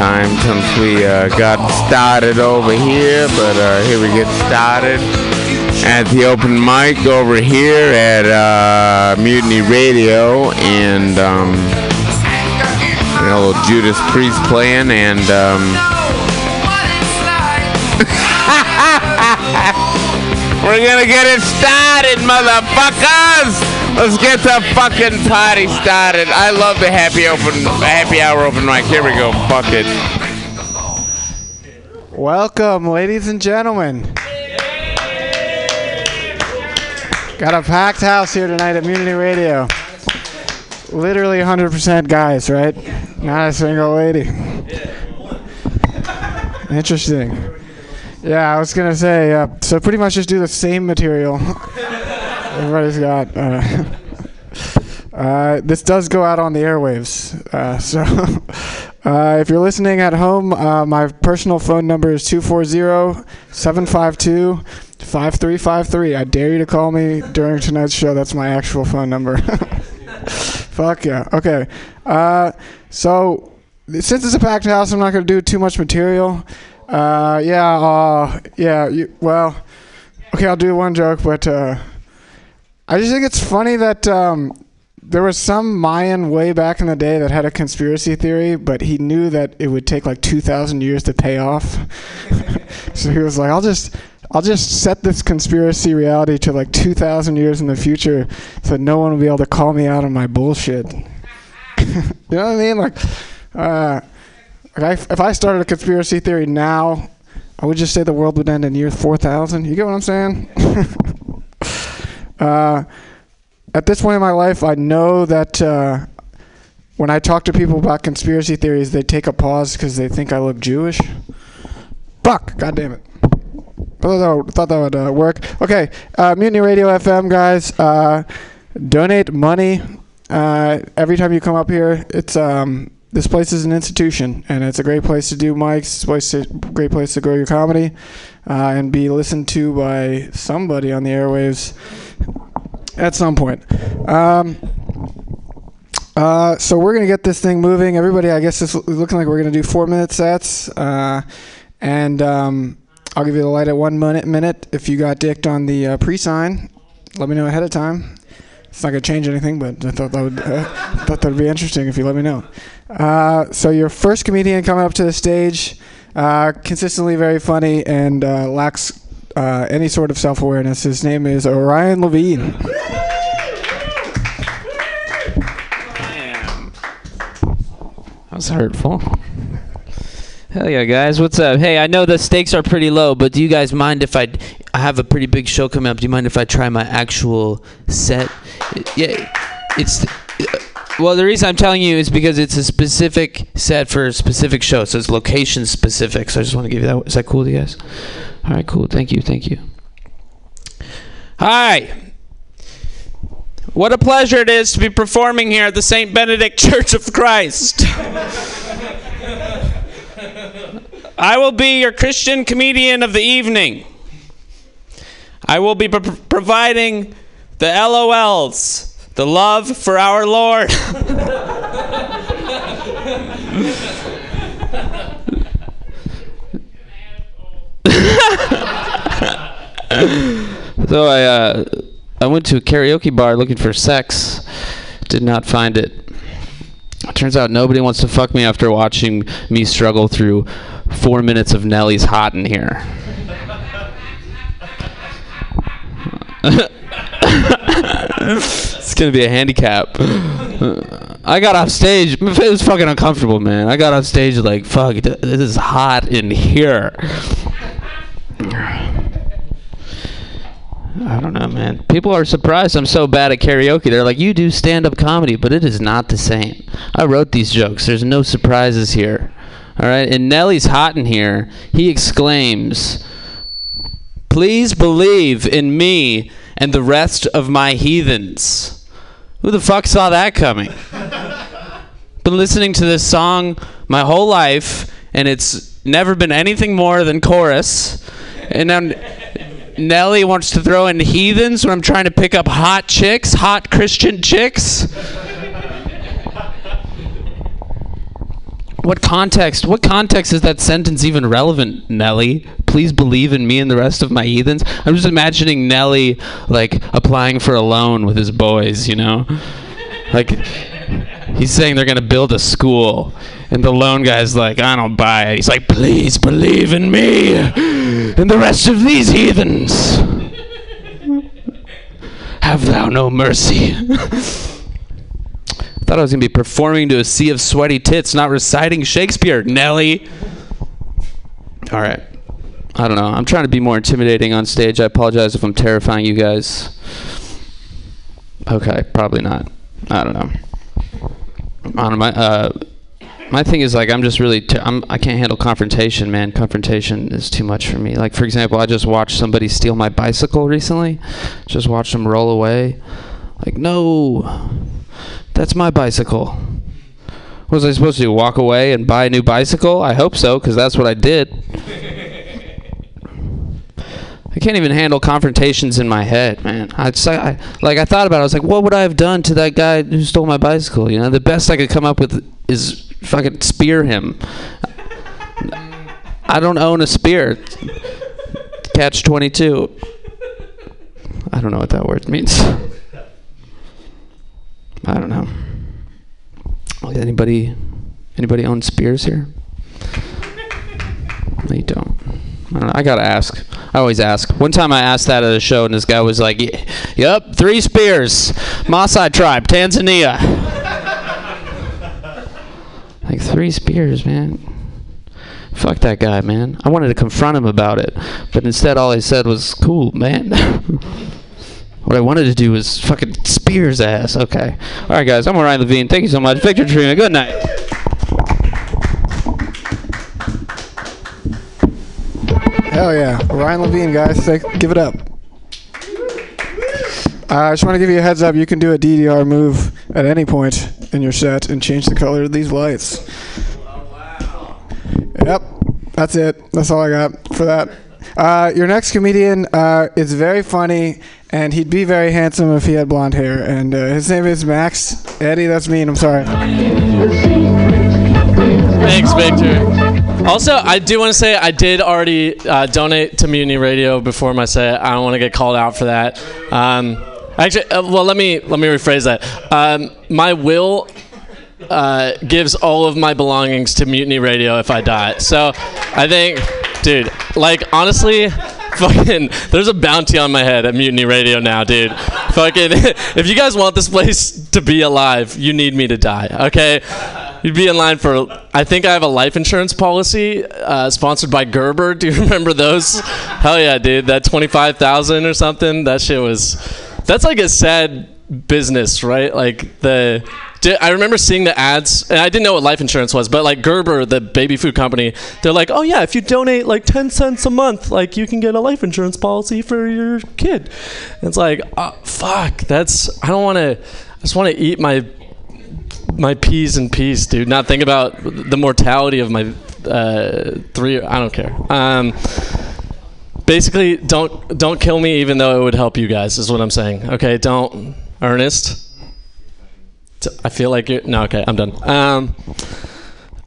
time since we uh, got started over here, but uh, here we get started at the open mic over here at uh, Mutiny Radio, and um, a little Judas Priest playing, and um, we're gonna get it started, motherfuckers. Let's get the fucking party started. I love the happy open, happy hour open mic. Here we go. Fuck it. Welcome, ladies and gentlemen. Got a packed house here tonight at Mutiny Radio. Literally 100% guys, right? Not a single lady. Interesting. Yeah, I was gonna say. Uh, so pretty much just do the same material. Everybody's got. Uh, uh, this does go out on the airwaves, uh, so uh, if you're listening at home, uh, my personal phone number is 240-752-5353. I dare you to call me during tonight's show. That's my actual phone number. Fuck yeah. Okay. Uh, so since it's a packed house, I'm not going to do too much material. Yeah. Yeah. You, well. Okay, I'll do one joke, but uh, I just think it's funny that um, there was some Mayan way back in the day that had a conspiracy theory, but he knew that it would take like 2,000 years to pay off. so he was like, "I'll just, I'll just set this conspiracy reality to like 2,000 years in the future, so no one will be able to call me out on my bullshit." you know what I mean? Like, uh, if I started a conspiracy theory now, I would just say the world would end in year 4,000. You get what I'm saying? uh, at this point in my life, I know that uh, when I talk to people about conspiracy theories, they take a pause because they think I look Jewish. Fuck! God damn it. Thought that would, thought that would uh, work. Okay, uh, Mutiny Radio FM, guys. Uh, donate money every time you come up here. It's um, this place is an institution, and it's a great place to do mics. It's a great place to grow your comedy, uh, and be listened to by somebody on the airwaves at some point. Um, uh, so we're gonna get this thing moving. Everybody, I guess it's looking like we're gonna do four minute sets, uh, and um, I'll give you the light at one minute. Minute if you got dicked on the uh, pre-sign, let me know ahead of time. It's not gonna change anything, but I thought that would uh, thought that would be interesting if you let me know. Uh, so your first comedian coming up to the stage, uh, consistently very funny and uh, lacks uh, any sort of self-awareness. His name is Orion Levine. That was hurtful. Hell yeah, guys. What's up? Hey, I know the stakes are pretty low, but do you guys mind if I I have a pretty big show coming up? Do you mind if I try my actual set? Yeah, it's uh, well, the reason I'm telling you is because it's a specific set for a specific show, so it's location specific. So I just want to give you that. Is that cool to you guys? All right, cool. Thank you. Thank you. Hi. What a pleasure it is to be performing here at the St. Benedict Church of Christ. I will be your Christian comedian of the evening. I will be pro- providing the LOLs, the love for our Lord. so I uh, I went to a karaoke bar looking for sex. Did not find it. Turns out nobody wants to fuck me after watching me struggle through four minutes of Nelly's Hot in here. it's gonna be a handicap. I got off stage. It was fucking uncomfortable, man. I got off stage like, fuck, this is hot in here. I don't know, man. People are surprised I'm so bad at karaoke. They're like, you do stand up comedy, but it is not the same. I wrote these jokes. There's no surprises here. All right? And Nelly's hot in here. He exclaims, Please believe in me and the rest of my heathens. Who the fuck saw that coming? Been listening to this song my whole life, and it's never been anything more than chorus. And now Nelly wants to throw in heathens when I'm trying to pick up hot chicks, hot Christian chicks. what context? What context is that sentence even relevant, Nelly? Please believe in me and the rest of my heathens. I'm just imagining Nelly like applying for a loan with his boys, you know, like he's saying they're gonna build a school, and the loan guy's like, I don't buy it. He's like, please believe in me and the rest of these heathens. Have thou no mercy. I thought I was gonna be performing to a sea of sweaty tits, not reciting Shakespeare, Nelly. All right. I don't know. I'm trying to be more intimidating on stage. I apologize if I'm terrifying you guys. Okay, probably not. I don't know. Know. My, uh, my thing is like I'm just really I'm I can't handle confrontation, man. Confrontation is too much for me. Like for example, I just watched somebody steal my bicycle recently. Just watched them roll away. Like no, that's my bicycle. What was I supposed to do? Walk away and buy a new bicycle? I hope so, because that's what I did. I can't even handle confrontations in my head, man. I, just, I like I thought about it. I was like, what would I have done to that guy who stole my bicycle? You know, the best I could come up with is fucking spear him. I don't own a spear. Catch 22. I don't know what that word means. I don't know. Anybody anybody own spears here? You don't. I, don't. I gotta ask. I always ask. One time I asked that at a show, and this guy was like, "Yep, three spears, Maasai tribe, Tanzania." Like three spears, man. Fuck that guy, man. I wanted to confront him about it, but instead, all he said was, "Cool, man." What I wanted to do was fucking spear his ass. Okay. All right, guys. I'm Ryan Levine. Thank you so much. Victor Trina. Good night. Hell yeah. Ryan Levine, guys. Give it up. Uh, I just want to give you a heads up. You can do a DDR move at any point in your set and change the color of these lights. Yep. That's it. That's all I got for that. Uh, your next comedian uh, is very funny, and he'd be very handsome if he had blonde hair. And uh, his name is Max. Eddie, that's me, and I'm sorry. Thanks, Victor. Also, I do want to say I did already uh, donate to Mutiny Radio before my set. I don't want to get called out for that. Um, actually, uh, well, let me let me rephrase that. Um, my will uh, gives all of my belongings to Mutiny Radio if I die. So, I think, dude, like honestly. Fucking, there's a bounty on my head at Mutiny Radio now, dude. Fucking, if you guys want this place to be alive, you need me to die, okay? You'd be in line for. I think I have a life insurance policy uh, sponsored by Gerber. Do you remember those? Hell yeah, dude! That twenty-five thousand or something. That shit was. That's like a sad business, right? Like the. I remember seeing the ads, and I didn't know what life insurance was, but like Gerber, the baby food company, they're like, "Oh yeah, if you donate like ten cents a month, like you can get a life insurance policy for your kid." And it's like, oh, fuck. That's. I don't want to. I just want to eat my my peas in peace, dude. Not think about the mortality of my uh, three. I don't care. Um, basically, don't don't kill me, even though it would help you guys. Is what I'm saying. Okay, don't. Ernest. I feel like you're. No, okay, I'm done. Um,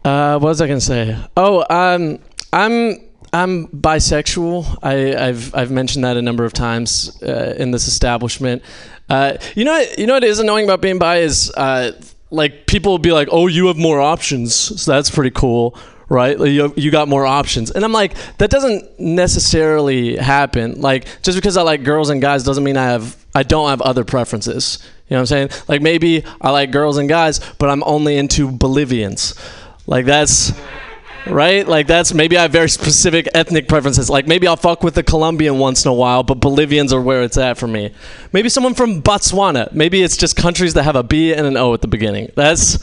uh, what was I gonna say? Oh, um, I'm I'm bisexual. I, I've I've mentioned that a number of times uh, in this establishment. Uh, you know, you know what is annoying about being bi is uh, like people will be like, "Oh, you have more options," so that's pretty cool, right? You you got more options, and I'm like, that doesn't necessarily happen. Like just because I like girls and guys doesn't mean I have I don't have other preferences. You know what I'm saying? Like maybe I like girls and guys, but I'm only into Bolivians. Like that's right? Like that's maybe I have very specific ethnic preferences. Like maybe I'll fuck with the Colombian once in a while, but Bolivians are where it's at for me. Maybe someone from Botswana. Maybe it's just countries that have a B and an O at the beginning. That's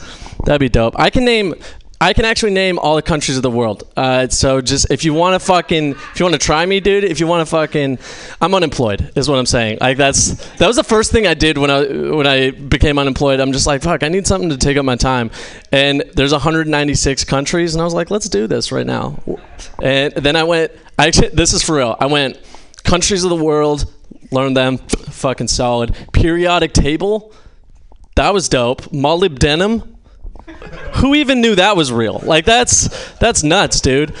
that'd be dope. I can name. I can actually name all the countries of the world. Uh, so just if you want to fucking, if you want to try me, dude, if you want to fucking, I'm unemployed, is what I'm saying. Like that's that was the first thing I did when I when I became unemployed. I'm just like, fuck, I need something to take up my time. And there's 196 countries, and I was like, let's do this right now. And then I went. I actually, this is for real. I went countries of the world, learned them, fucking solid. Periodic table, that was dope. Molybdenum. Who even knew that was real? Like that's that's nuts, dude.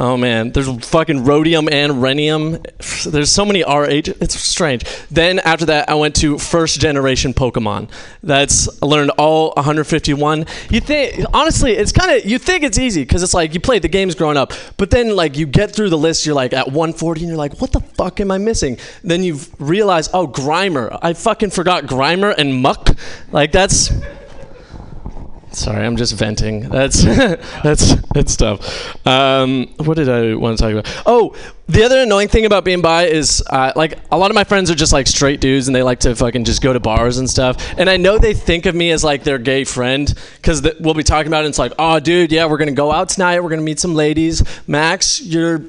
Oh man, there's fucking rhodium and rhenium. There's so many RH. It's strange. Then after that, I went to first generation Pokemon. That's I learned all 151. You think honestly, it's kind of you think it's easy because it's like you played the games growing up, but then like you get through the list, you're like at 140, and you're like, what the fuck am I missing? Then you realize, oh, Grimer. I fucking forgot Grimer and Muk. Like that's Sorry, I'm just venting. That's that's that's tough. Um, what did I want to talk about? Oh, the other annoying thing about being bi is uh, like a lot of my friends are just like straight dudes and they like to fucking just go to bars and stuff. And I know they think of me as like their gay friend because th- we'll be talking about it. And it's like, oh, dude, yeah, we're gonna go out tonight. We're gonna meet some ladies. Max, you're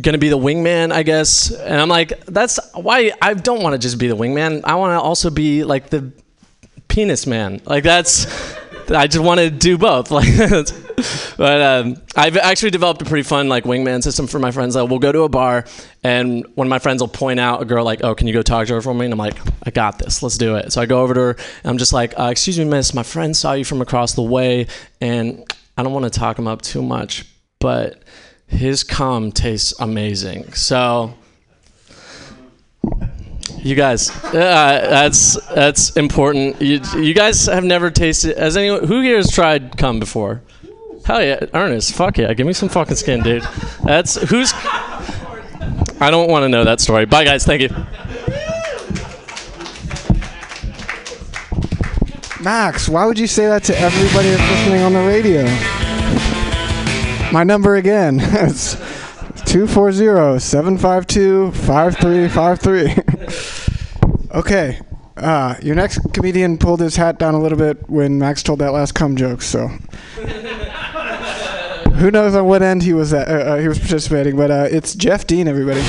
gonna be the wingman, I guess. And I'm like, that's why I don't want to just be the wingman. I want to also be like the penis man. Like that's I just want to do both. Like, but um, I've actually developed a pretty fun like wingman system for my friends. Like, we'll go to a bar, and one of my friends will point out a girl like, "Oh, can you go talk to her for me?" And I'm like, "I got this. Let's do it." So I go over to her, and I'm just like, uh, "Excuse me, miss. My friend saw you from across the way, and I don't want to talk him up too much, but his cum tastes amazing. So." You guys, uh, that's that's important. You, you guys have never tasted. Has anyone who here has tried cum before? Hell yeah, Ernest. Fuck yeah, give me some fucking skin, dude. That's who's. I don't want to know that story. Bye, guys. Thank you. Max, why would you say that to everybody that's listening on the radio? My number again. It's 240-752-5353. okay. Uh, your next comedian pulled his hat down a little bit when Max told that last cum joke, so who knows on what end he was at, uh, uh, he was participating, but uh, it's Jeff Dean, everybody.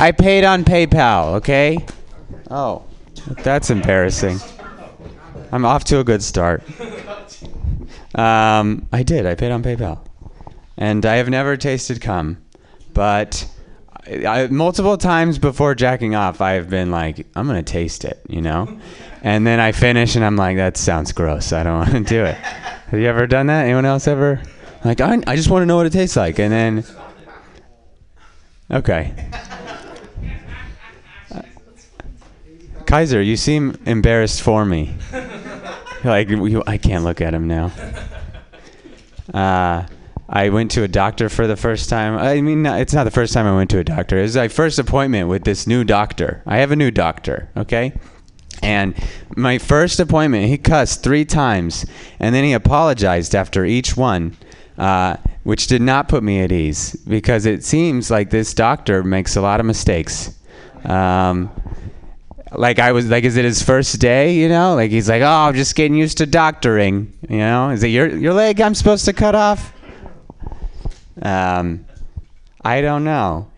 I paid on PayPal, okay? Oh, that's embarrassing. I'm off to a good start. Um, I did. I paid on PayPal, and I have never tasted cum, but I, I, multiple times before jacking off, I've been like, I'm gonna taste it, you know, and then I finish and I'm like, that sounds gross. I don't want to do it. Have you ever done that? Anyone else ever? Like, I, I just want to know what it tastes like, and then, okay. Kaiser, you seem embarrassed for me. like you, I can't look at him now. Uh, I went to a doctor for the first time. I mean, it's not the first time I went to a doctor. It was my first appointment with this new doctor. I have a new doctor, okay? And my first appointment, he cussed three times, and then he apologized after each one, uh, which did not put me at ease because it seems like this doctor makes a lot of mistakes. Um, like I was like, is it his first day? You know, like he's like, oh, I'm just getting used to doctoring. You know, is it your your leg I'm supposed to cut off? Um, I don't know.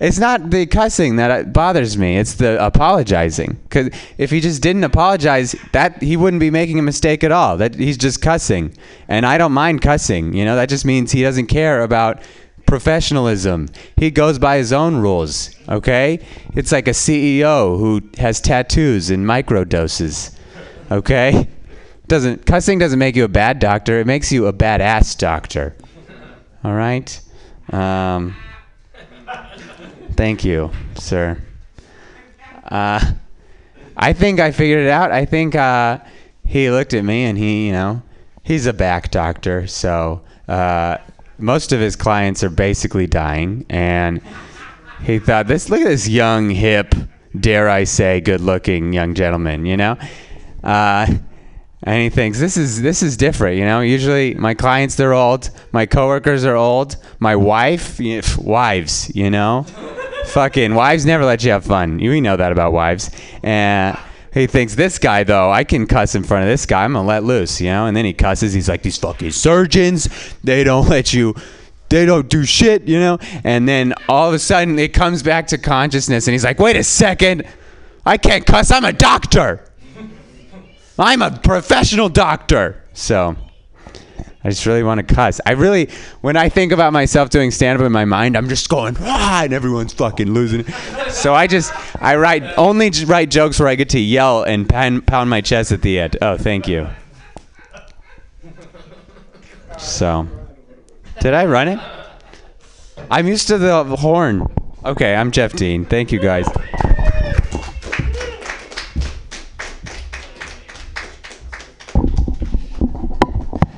It's not the cussing that bothers me. It's the apologizing. Because if he just didn't apologize, that he wouldn't be making a mistake at all. That he's just cussing, and I don't mind cussing. You know, that just means he doesn't care about professionalism. He goes by his own rules, okay? It's like a CEO who has tattoos and micro doses, okay? Doesn't cussing doesn't make you a bad doctor. It makes you a badass doctor. All right? Um, thank you, sir. Uh, I think I figured it out. I think uh, he looked at me and he, you know, he's a back doctor, so uh, most of his clients are basically dying, and he thought, "This look at this young, hip, dare I say, good-looking young gentleman," you know. Uh, and he thinks this is this is different, you know. Usually, my clients they're old, my coworkers are old, my wife, wives, you know, fucking wives never let you have fun. You know that about wives, and he thinks this guy though, I can cuss in front of this guy. I'm gonna let loose, you know. And then he cusses. He's like, these fucking surgeons, they don't let you. They don't do shit, you know. And then all of a sudden, it comes back to consciousness, and he's like, "Wait a second, I can't cuss. I'm a doctor. I'm a professional doctor." So, I just really want to cuss. I really, when I think about myself doing stand up in my mind, I'm just going, ah, and everyone's fucking losing. So I just, I write, only write jokes where I get to yell and pound, pound my chest at the end. Oh, thank you. So, did I run it? I'm used to the horn. Okay, I'm Jeff Dean. Thank you guys.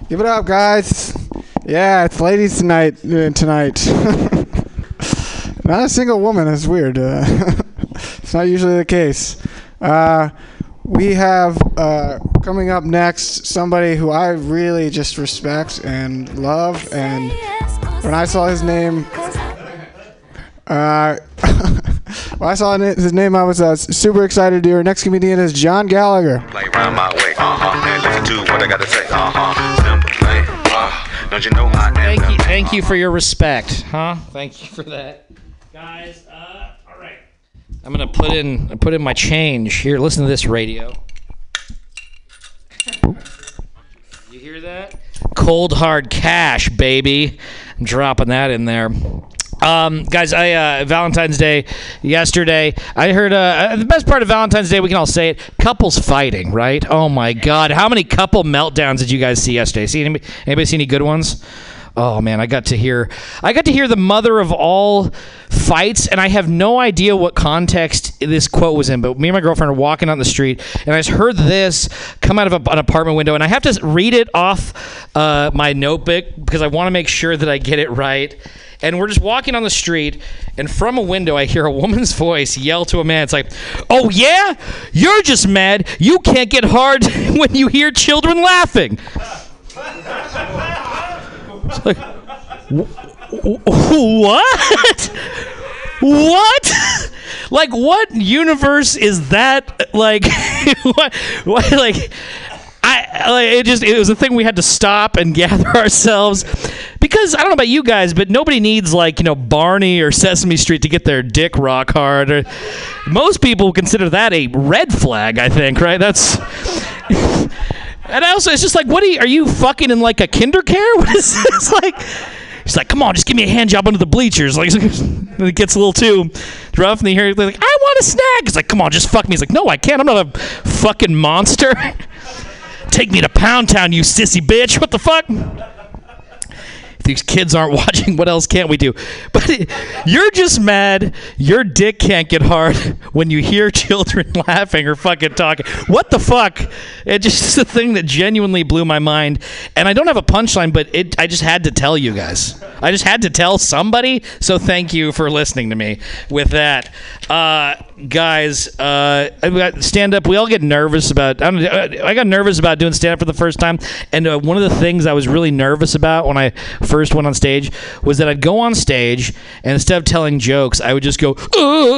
Give it up, guys. Yeah, it's ladies tonight. Uh, tonight. not a single woman. That's weird. Uh, it's not usually the case. Uh, we have uh, coming up next somebody who I really just respect and love. And when I saw his name, uh, when I saw his name, I was uh, super excited. to Our next comedian is John Gallagher. play round my way. Uh-huh. And listen to what I gotta say. Uh-huh. Simple play. Uh, don't you know I am Thank you, thank you for your respect, huh? Thank you for that, guys. Uh, all right, I'm gonna put in put in my change here. Listen to this radio. You hear that? Cold hard cash, baby. I'm dropping that in there. Um, guys, I uh, Valentine's Day yesterday. I heard uh, uh, the best part of Valentine's Day. We can all say it: couples fighting. Right? Oh my God! How many couple meltdowns did you guys see yesterday? See anybody, anybody see any good ones? Oh man, I got to hear I got to hear the mother of all fights, and I have no idea what context this quote was in. But me and my girlfriend are walking on the street, and I just heard this come out of a, an apartment window, and I have to read it off uh, my notebook because I want to make sure that I get it right. And we're just walking on the street, and from a window, I hear a woman's voice yell to a man. It's like, "Oh yeah, you're just mad. You can't get hard when you hear children laughing." It's like, what? What? Like, what universe is that? Like, what? what like, I it. Just it was a thing we had to stop and gather ourselves because I don't know about you guys, but nobody needs like you know Barney or Sesame Street to get their dick rock hard. Or, most people consider that a red flag. I think, right? That's. And I also, it's just like, what are you, are you fucking in like a KinderCare? What is this? like, he's like, come on, just give me a hand job under the bleachers. Like, it gets a little too rough. And you hear, like, I want a snack. He's like, come on, just fuck me. He's like, no, I can't. I'm not a fucking monster. Take me to Pound Town, you sissy bitch. What the fuck? These kids aren't watching, what else can't we do? But you're just mad your dick can't get hard when you hear children laughing or fucking talking. What the fuck? It just is a thing that genuinely blew my mind. And I don't have a punchline, but it I just had to tell you guys. I just had to tell somebody. So thank you for listening to me with that. Uh, guys, uh, stand up. We all get nervous about. I, I got nervous about doing stand up for the first time, and uh, one of the things I was really nervous about when I first went on stage was that I'd go on stage and instead of telling jokes, I would just go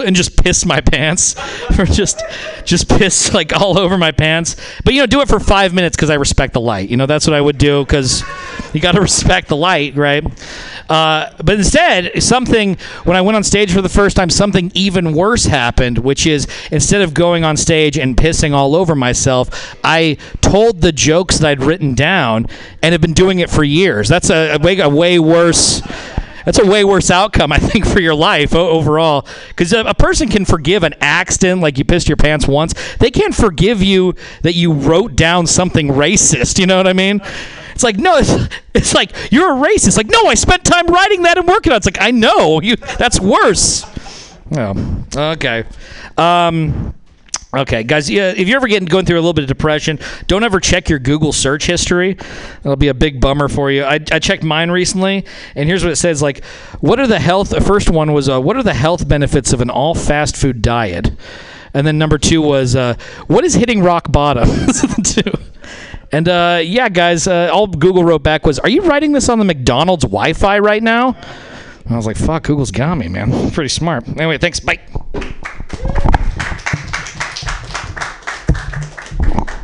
and just piss my pants, or just just piss like all over my pants. But you know, do it for five minutes because I respect the light. You know, that's what I would do because you got to respect the light, right? Uh, but instead, something when I went on stage for the first time, something even worse happened, which is instead of going on stage and pissing all over myself, I told the jokes that I'd written down and have been doing it for years. That's a, a, way, a way worse. That's a way worse outcome, I think, for your life overall. Because a, a person can forgive an accident, like you pissed your pants once. They can't forgive you that you wrote down something racist. You know what I mean? It's like no, it's, it's like you're a racist. Like no, I spent time writing that and working on. it. It's like I know you. That's worse. Oh, okay. Um, okay, guys. Yeah, if you're ever getting going through a little bit of depression, don't ever check your Google search history. That'll be a big bummer for you. I, I checked mine recently, and here's what it says: like, what are the health? The first one was, uh, what are the health benefits of an all fast food diet? And then number two was, uh, what is hitting rock bottom? And uh, yeah, guys, uh, all Google wrote back was, "Are you writing this on the McDonald's Wi-Fi right now?" And I was like, "Fuck, Google's got me, man. Pretty smart." Anyway, thanks. Bye.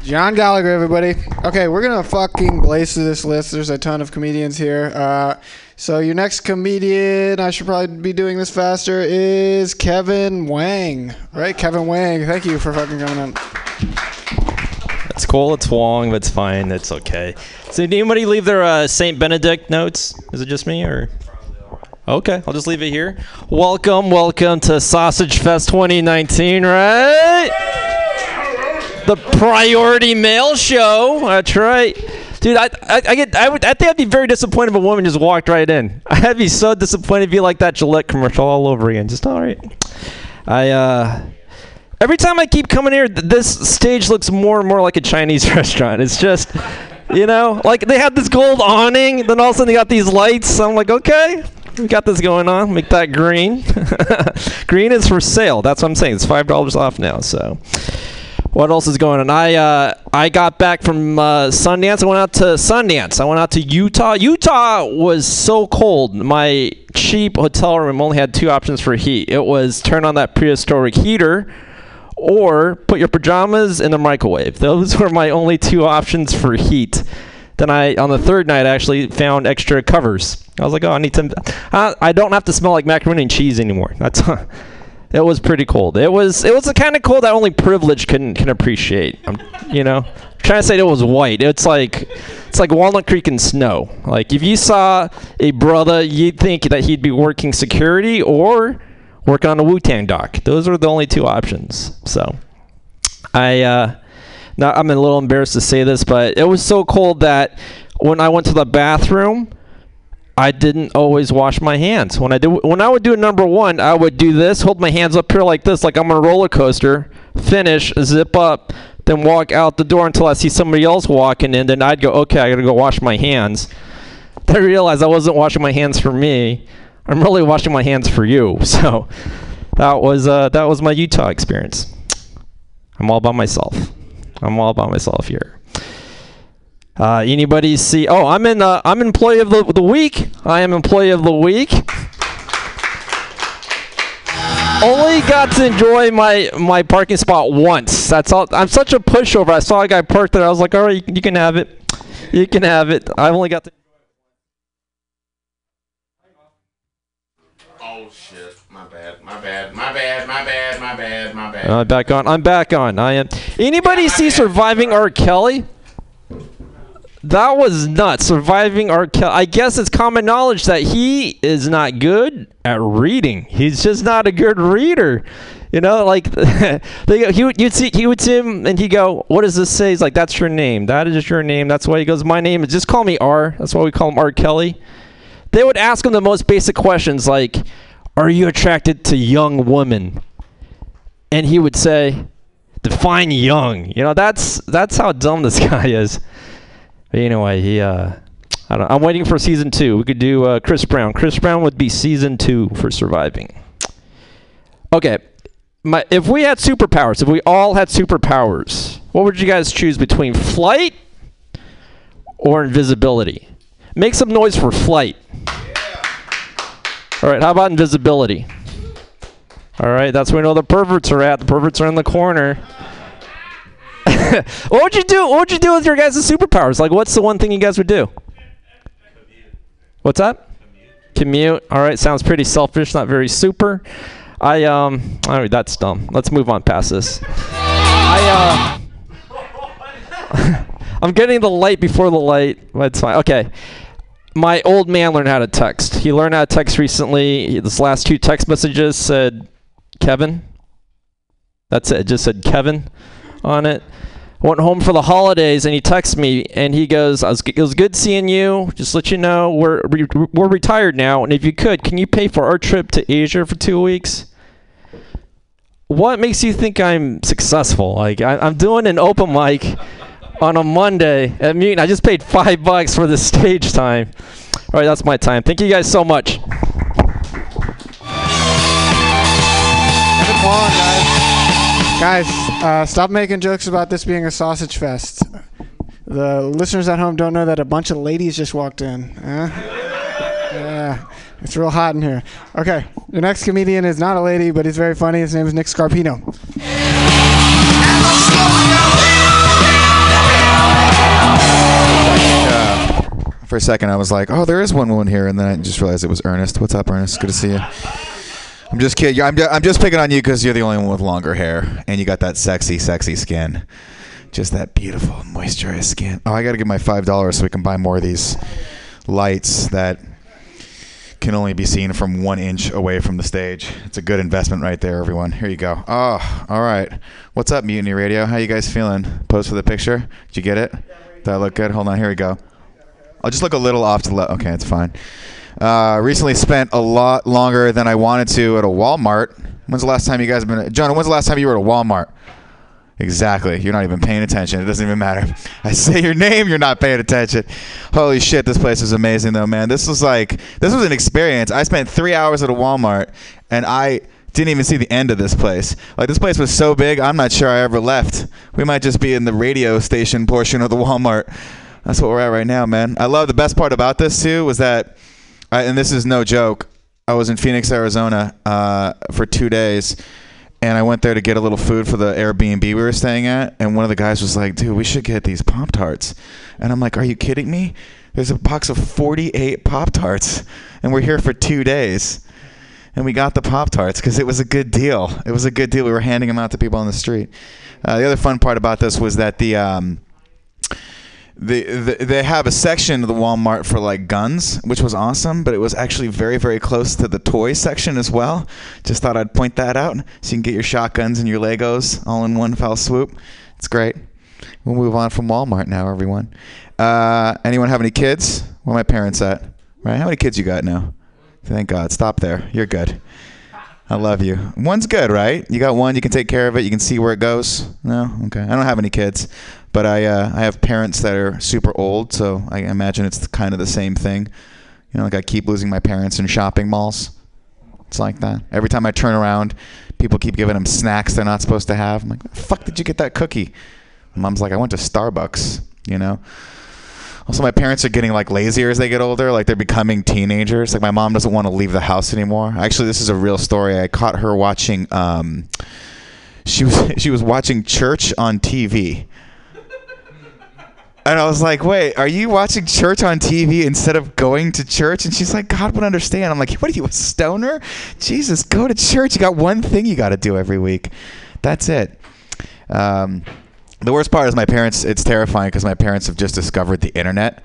John Gallagher, everybody. Okay, we're gonna fucking blaze through this list. There's a ton of comedians here. Uh, so your next comedian, I should probably be doing this faster, is Kevin Wang. Right, Kevin Wang. Thank you for fucking coming on. It's cool. It's long, but it's fine. It's okay. So, did anybody leave their uh, Saint Benedict notes? Is it just me or? Okay, I'll just leave it here. Welcome, welcome to Sausage Fest 2019, right? The priority mail show. That's right. Dude, I, I, I get, I would, I think I'd be very disappointed if a woman just walked right in. I'd be so disappointed if you like that Gillette commercial all over again. Just all right. I, uh, every time I keep coming here, th- this stage looks more and more like a Chinese restaurant. It's just, you know, like they have this gold awning, then all of a sudden they got these lights. So I'm like, okay, we got this going on. Make that green. green is for sale. That's what I'm saying. It's five dollars off now. So, what else is going on? I uh, I got back from uh, Sundance. I went out to Sundance. I went out to Utah. Utah was so cold. My cheap hotel room only had two options for heat. It was turn on that prehistoric heater or put your pajamas in the microwave. Those were my only two options for heat. Then I, on the third night, I actually found extra covers. I was like, oh, I need to. I, I don't have to smell like macaroni and cheese anymore. That's. it was pretty cold. It was. It was the kind of cold that only privilege can can appreciate. I'm, you know, trying to say it was white. It's like. It's like Walnut Creek in snow. Like if you saw a brother, you'd think that he'd be working security or working on a Wu Tang dock. Those are the only two options. So, I uh, now I'm a little embarrassed to say this, but it was so cold that when I went to the bathroom, I didn't always wash my hands. When I do, when I would do number one, I would do this, hold my hands up here like this, like I'm on a roller coaster. Finish, zip up, then walk out the door until I see somebody else walking in. Then I'd go, okay, I gotta go wash my hands. Then I realized I wasn't washing my hands for me. I'm really washing my hands for you. So that was uh, that was my Utah experience. I'm all by myself. I'm all by myself here. Uh, anybody see? Oh, I'm in. Uh, I'm employee of the, the week. I am employee of the week. Only got to enjoy my my parking spot once. That's all. I'm such a pushover. I saw a guy parked there. I was like, all right, you, can have it. You can have it. I've only got to. Oh shit! My bad. My bad. My bad. My bad. My bad. I'm back on. I'm back on. I am. Anybody see Surviving R. Kelly? That was nuts. Surviving R. Kelly. I guess it's common knowledge that he is not good at reading. He's just not a good reader. You know, like they he would you'd see he would see him and he go, "What does this say?" He's like, "That's your name. That is your name." That's why he goes, "My name is just call me R." That's why we call him R. Kelly. They would ask him the most basic questions like, "Are you attracted to young women?" And he would say, "Define young." You know, that's that's how dumb this guy is. But anyway, he uh, I don't. I'm waiting for season two. We could do uh, Chris Brown. Chris Brown would be season two for surviving. Okay, my if we had superpowers, if we all had superpowers, what would you guys choose between flight or invisibility? Make some noise for flight. All right, how about invisibility? All right, that's where know the perverts are at. The perverts are in the corner. what would you do? What would you do with your guys' superpowers? Like, what's the one thing you guys would do? What's that? Commute. All right, sounds pretty selfish, not very super. I um, all right, that's dumb. Let's move on past this. I uh, I'm getting the light before the light. That's fine. Okay. My old man learned how to text. He learned how to text recently. His last two text messages said, "Kevin." That's it. It just said Kevin on it. Went home for the holidays and he texts me and he goes, "It was good seeing you. Just let you know we're re- we're retired now, and if you could, can you pay for our trip to Asia for two weeks?" What makes you think I'm successful? Like I, I'm doing an open mic on a Monday at Mutiny. I just paid five bucks for the stage time. All right, that's my time. Thank you guys so much. Come on, guys. Guys, uh, stop making jokes about this being a sausage fest. The listeners at home don't know that a bunch of ladies just walked in. Huh? Yeah, it's real hot in here. Okay, the next comedian is not a lady, but he's very funny. His name is Nick Scarpino. For a second, I was like, "Oh, there is one woman here," and then I just realized it was Ernest. What's up, Ernest? Good to see you. I'm just kidding. I'm, I'm just picking on you because you're the only one with longer hair, and you got that sexy, sexy skin. Just that beautiful moisturized skin. Oh, I got to give my five dollars so we can buy more of these lights that can only be seen from one inch away from the stage. It's a good investment right there, everyone. Here you go. Oh, all right. What's up, Mutiny Radio? How you guys feeling? Pose for the picture. Did you get it? Did I look good? Hold on. Here we go. I'll just look a little off to the left. Okay, it's fine. Uh, recently spent a lot longer than I wanted to at a Walmart. When's the last time you guys have been? Jonah, when's the last time you were at a Walmart? Exactly. You're not even paying attention. It doesn't even matter. I say your name, you're not paying attention. Holy shit, this place is amazing though, man. This was like this was an experience. I spent three hours at a Walmart and I didn't even see the end of this place. Like this place was so big, I'm not sure I ever left. We might just be in the radio station portion of the Walmart. That's what we're at right now, man. I love the best part about this too was that, I, and this is no joke. I was in Phoenix, Arizona, uh, for two days and I went there to get a little food for the Airbnb we were staying at, and one of the guys was like, "Dude, we should get these Pop Tarts," and I'm like, "Are you kidding me? There's a box of 48 Pop Tarts, and we're here for two days." And we got the Pop Tarts because it was a good deal. It was a good deal. We were handing them out to people on the street. Uh, the other fun part about this was that the um, the, the, they have a section of the Walmart for like guns, which was awesome, but it was actually very very close to the toy section as well. Just thought I'd point that out so you can get your shotguns and your Legos all in one fell swoop. It's great. We'll move on from Walmart now, everyone. Uh, anyone have any kids? Where my parents at? Right? How many kids you got now? Thank God. Stop there. You're good. I love you. One's good, right? You got one. You can take care of it. You can see where it goes. No, okay. I don't have any kids, but I uh, I have parents that are super old, so I imagine it's kind of the same thing. You know, like I keep losing my parents in shopping malls. It's like that. Every time I turn around, people keep giving them snacks they're not supposed to have. I'm like, fuck did you get that cookie? Mom's like, I went to Starbucks. You know. Also, my parents are getting like lazier as they get older. Like they're becoming teenagers. Like my mom doesn't want to leave the house anymore. Actually, this is a real story. I caught her watching. Um, she was she was watching church on TV. And I was like, wait, are you watching church on TV instead of going to church? And she's like, God would understand. I'm like, what are you, a stoner? Jesus, go to church. You got one thing you got to do every week. That's it. Um, the worst part is my parents. It's terrifying because my parents have just discovered the internet.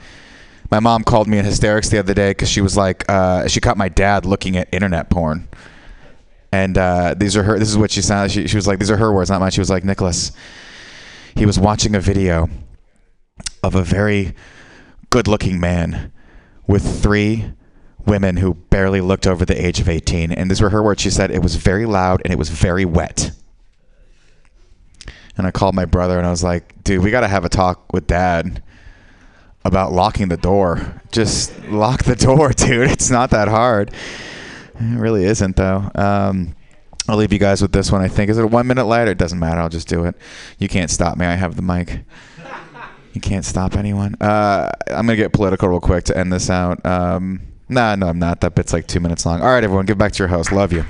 My mom called me in hysterics the other day because she was like, uh, she caught my dad looking at internet porn, and uh, these are her. This is what she sounded. She, she was like, these are her words, not mine. She was like, Nicholas, he was watching a video of a very good-looking man with three women who barely looked over the age of 18, and these were her words. She said it was very loud and it was very wet and I called my brother and I was like, dude, we got to have a talk with dad about locking the door. Just lock the door, dude. It's not that hard. It really isn't, though. Um, I'll leave you guys with this one. I think is it a one minute light? It doesn't matter. I'll just do it. You can't stop me. I have the mic. You can't stop anyone. Uh, I'm gonna get political real quick to end this out. Um, nah, no, I'm not. That bit's like two minutes long. All right, everyone, give back to your host. Love you.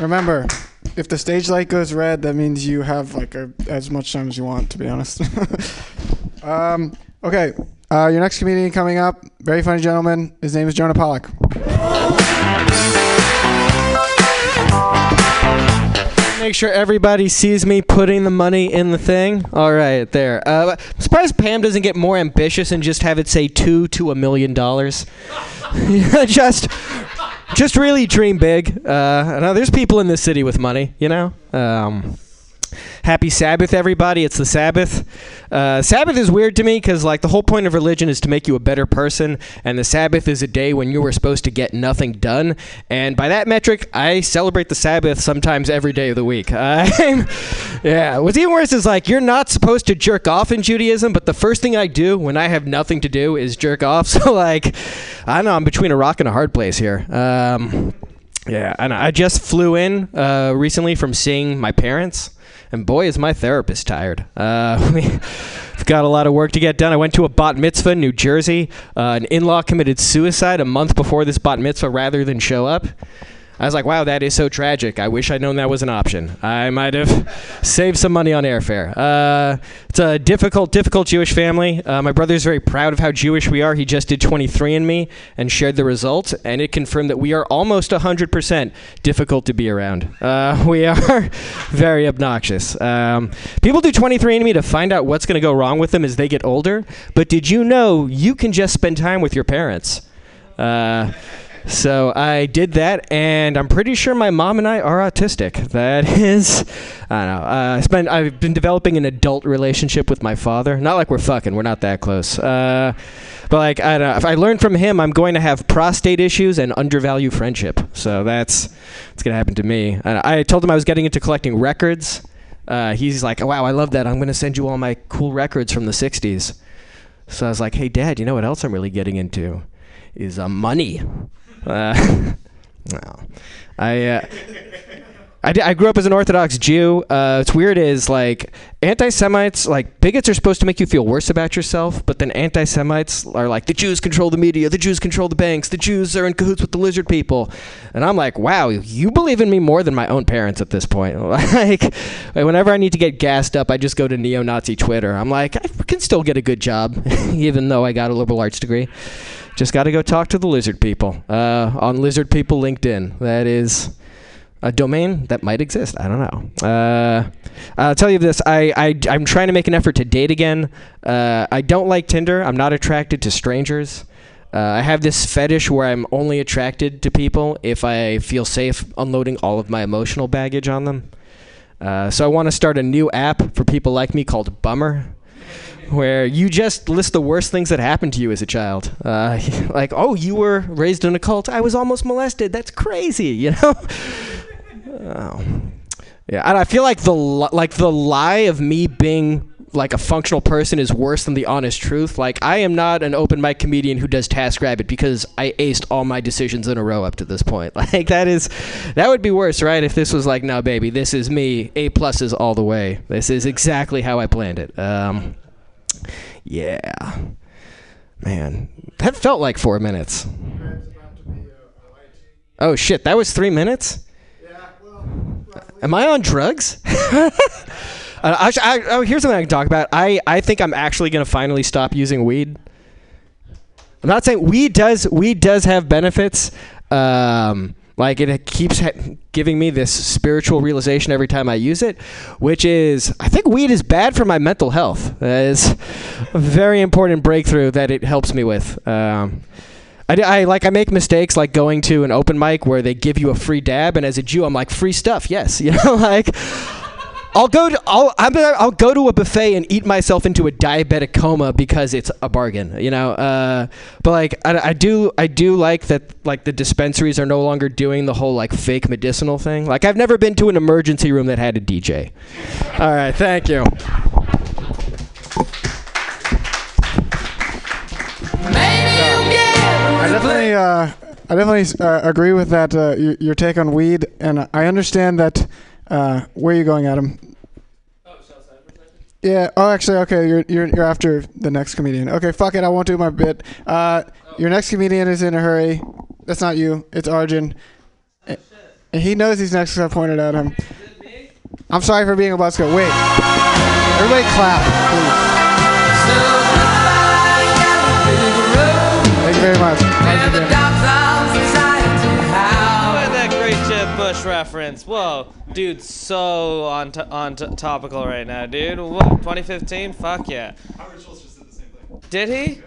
remember, if the stage light goes red, that means you have like a, as much time as you want. To be honest. um, okay, uh, your next comedian coming up, very funny gentleman. His name is Jonah Pollock. Make sure everybody sees me putting the money in the thing. All right, there. Uh, I'm surprised Pam doesn't get more ambitious and just have it say two to a million dollars. just, just really dream big. Uh, now there's people in this city with money, you know. Um, Happy Sabbath, everybody. It's the Sabbath. Uh, Sabbath is weird to me because, like, the whole point of religion is to make you a better person, and the Sabbath is a day when you were supposed to get nothing done. And by that metric, I celebrate the Sabbath sometimes every day of the week. I'm, yeah. What's even worse is, like, you're not supposed to jerk off in Judaism, but the first thing I do when I have nothing to do is jerk off. So, like, I don't know, I'm between a rock and a hard place here. Um, yeah, and I just flew in uh, recently from seeing my parents and boy is my therapist tired. Uh, we've got a lot of work to get done. I went to a bat mitzvah in New Jersey. Uh, an in-law committed suicide a month before this bat mitzvah rather than show up. I was like, wow, that is so tragic. I wish I'd known that was an option. I might have saved some money on airfare. Uh, it's a difficult, difficult Jewish family. Uh, my brother's very proud of how Jewish we are. He just did 23andMe and shared the results, and it confirmed that we are almost 100% difficult to be around. Uh, we are very obnoxious. Um, people do 23andMe to find out what's going to go wrong with them as they get older, but did you know you can just spend time with your parents? Uh, so I did that, and I'm pretty sure my mom and I are autistic. That is, I don't know. Uh, I spent, I've been developing an adult relationship with my father. Not like we're fucking. We're not that close. Uh, but like, I don't know. If I learned from him, I'm going to have prostate issues and undervalue friendship. So that's what's gonna happen to me. I, I told him I was getting into collecting records. Uh, he's like, wow, I love that. I'm gonna send you all my cool records from the '60s. So I was like, hey, Dad, you know what else I'm really getting into? Is uh, money. Uh, no. I, uh, I, grew up as an Orthodox Jew. Uh, what's weird is like anti-Semites, like bigots are supposed to make you feel worse about yourself, but then anti-Semites are like the Jews control the media, the Jews control the banks, the Jews are in cahoots with the lizard people, and I'm like, wow, you believe in me more than my own parents at this point. like, whenever I need to get gassed up, I just go to neo-Nazi Twitter. I'm like, I can still get a good job, even though I got a liberal arts degree. Just got to go talk to the lizard people uh, on Lizard People LinkedIn. That is a domain that might exist. I don't know. Uh, I'll tell you this. I, I I'm trying to make an effort to date again. Uh, I don't like Tinder. I'm not attracted to strangers. Uh, I have this fetish where I'm only attracted to people if I feel safe unloading all of my emotional baggage on them. Uh, so I want to start a new app for people like me called Bummer where you just list the worst things that happened to you as a child. Uh, like, oh, you were raised in a cult. I was almost molested. That's crazy, you know. oh. Yeah, and I feel like the li- like the lie of me being like a functional person is worse than the honest truth. Like I am not an open mic comedian who does TaskRabbit because I aced all my decisions in a row up to this point. Like that is that would be worse, right? If this was like, no, baby, this is me, A pluses all the way. This is exactly how I planned it. Um, yeah. Man, that felt like four minutes. Oh shit, that was three minutes? Am I on drugs? uh, I, I, oh, here's something I can talk about. I, I think I'm actually going to finally stop using weed. I'm not saying weed does weed does have benefits. Um, like it keeps giving me this spiritual realization every time I use it, which is I think weed is bad for my mental health. That is a very important breakthrough that it helps me with. Um, I, I like I make mistakes like going to an open mic where they give you a free dab, and as a Jew, I'm like free stuff, yes, you know, like. I'll go to I'll I'm, I'll go to a buffet and eat myself into a diabetic coma because it's a bargain, you know. Uh, but like I, I do I do like that like the dispensaries are no longer doing the whole like fake medicinal thing. Like I've never been to an emergency room that had a DJ. All right, thank you. Definitely, uh, I definitely uh, agree with that. Uh, your, your take on weed, and I understand that. Uh, where are you going, Adam? Yeah. Oh, actually, okay. You're you're you're after the next comedian. Okay. Fuck it. I won't do my bit. Uh, your next comedian is in a hurry. That's not you. It's Arjun. And he knows he's next because I pointed at him. I'm sorry for being a buzzkill. Wait. Everybody clap, please. Thank you very much. Arjun Daniels. That great Jeb Bush reference? Whoa, dude, so on t- on t- topical right now, dude. What? 2015? Fuck yeah. Howard Schultz just did the same thing. Did he?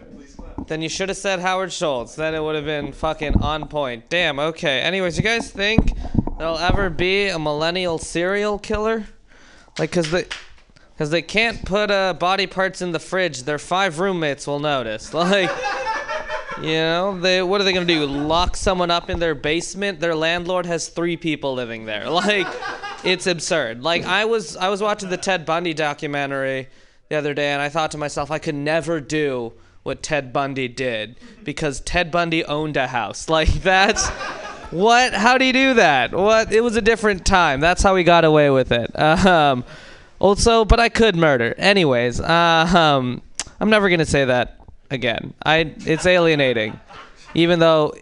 Then you should have said Howard Schultz. Then it would have been fucking on point. Damn. Okay. Anyways, you guys think there'll ever be a millennial serial killer? Like, cause they, cause they can't put uh, body parts in the fridge. Their five roommates will notice. Like. You know, they what are they gonna do? Lock someone up in their basement? Their landlord has three people living there. Like, it's absurd. Like I was I was watching the Ted Bundy documentary the other day, and I thought to myself, I could never do what Ted Bundy did because Ted Bundy owned a house. Like that's what? How do you do that? What? It was a different time. That's how we got away with it. Um, also, but I could murder. Anyways, uh, um, I'm never gonna say that again. I it's alienating, even though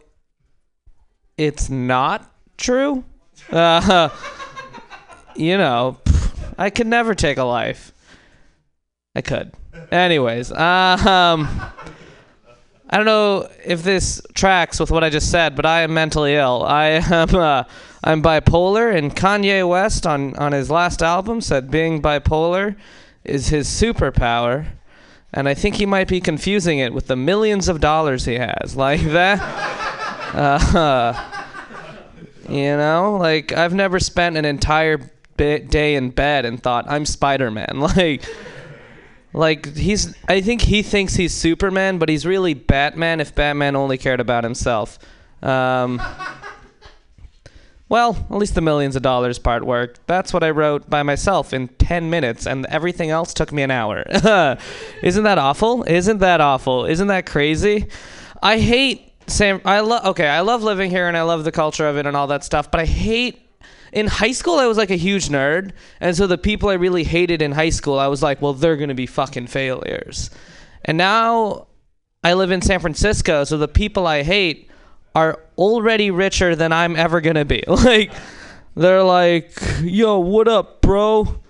it's not true. Uh, you know, I could never take a life. I could. Anyways, um, I don't know if this tracks with what I just said, but I am mentally ill. I am uh, I'm bipolar, and Kanye West on on his last album said being bipolar is his superpower, and I think he might be confusing it with the millions of dollars he has, like that. Uh, you know, like I've never spent an entire day in bed and thought I'm Spider-Man, like. Like he's I think he thinks he's Superman, but he's really Batman if Batman only cared about himself. Um, well, at least the millions of dollars part worked. That's what I wrote by myself in 10 minutes and everything else took me an hour. Isn't that awful? Isn't that awful? Isn't that crazy? I hate Sam. I love okay, I love living here and I love the culture of it and all that stuff, but I hate in high school I was like a huge nerd, and so the people I really hated in high school, I was like, well, they're gonna be fucking failures. And now I live in San Francisco, so the people I hate are already richer than I'm ever gonna be. Like they're like, yo, what up, bro?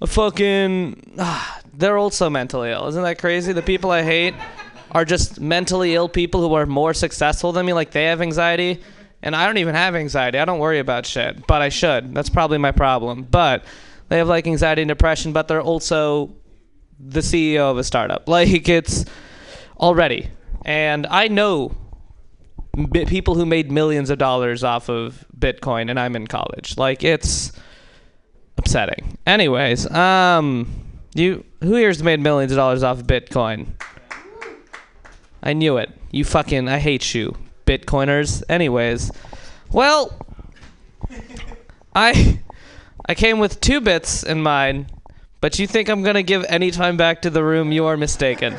A fucking ah, they're also mentally ill. Isn't that crazy? The people I hate are just mentally ill people who are more successful than me, like they have anxiety. And I don't even have anxiety. I don't worry about shit, but I should. That's probably my problem. But they have like anxiety and depression, but they're also the CEO of a startup. Like it's already. And I know people who made millions of dollars off of Bitcoin and I'm in college. Like it's upsetting. Anyways, um you who here's made millions of dollars off of Bitcoin? I knew it. You fucking I hate you. Bitcoiners. Anyways, well, I I came with two bits in mind, but you think I'm gonna give any time back to the room? You are mistaken.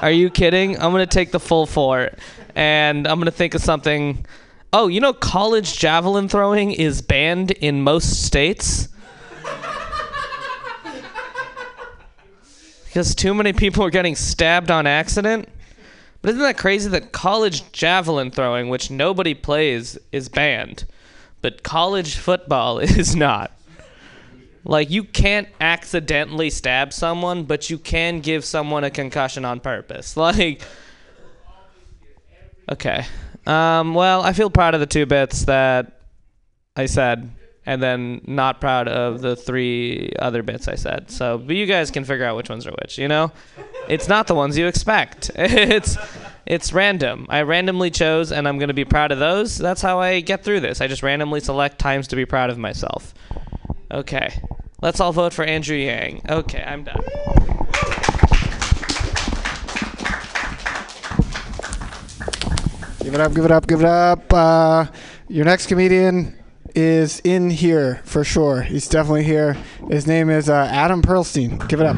Are you kidding? I'm gonna take the full four, and I'm gonna think of something. Oh, you know, college javelin throwing is banned in most states. Because too many people are getting stabbed on accident. But isn't that crazy that college javelin throwing, which nobody plays, is banned, but college football is not? Like you can't accidentally stab someone, but you can give someone a concussion on purpose. Like Okay. Um, well, I feel proud of the two bits that I said and then not proud of the three other bits I said. So, but you guys can figure out which ones are which, you know? It's not the ones you expect. It's it's random. I randomly chose and I'm to be proud of those. That's how I get through this. I just randomly select times to be proud of myself. Okay. Let's all vote for Andrew Yang. Okay, I'm done. Give it up, give it up, give it up. Uh, your next comedian is in here for sure. He's definitely here. His name is uh, Adam Perlstein. Give it up.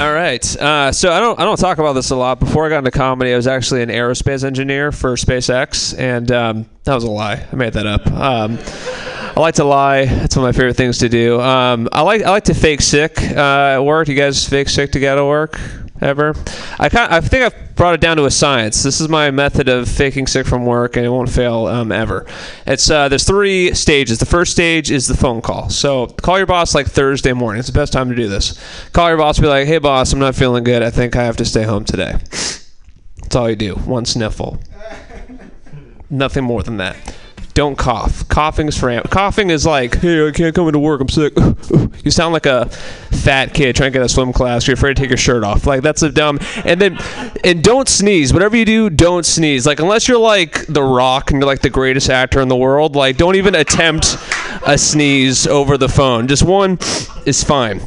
All right. Uh, so I don't I don't talk about this a lot. Before I got into comedy, I was actually an aerospace engineer for SpaceX, and um, that was a lie. I made that up. Um, I like to lie. That's one of my favorite things to do. Um, I like I like to fake sick uh, at work. You guys fake sick to get to work ever? I kind I think I've brought it down to a science. This is my method of faking sick from work, and it won't fail um, ever. It's uh, there's three stages. The first stage is the phone call. So call your boss like Thursday morning. It's the best time to do this. Call your boss. Be like, hey boss, I'm not feeling good. I think I have to stay home today. That's all you do. One sniffle. Nothing more than that. Don't cough. Coughing is for coughing is like, hey, I can't come into work. I'm sick. you sound like a fat kid trying to get a swim class. You're afraid to take your shirt off. Like that's a dumb. And then, and don't sneeze. Whatever you do, don't sneeze. Like unless you're like The Rock and you're like the greatest actor in the world, like don't even attempt a sneeze over the phone. Just one is fine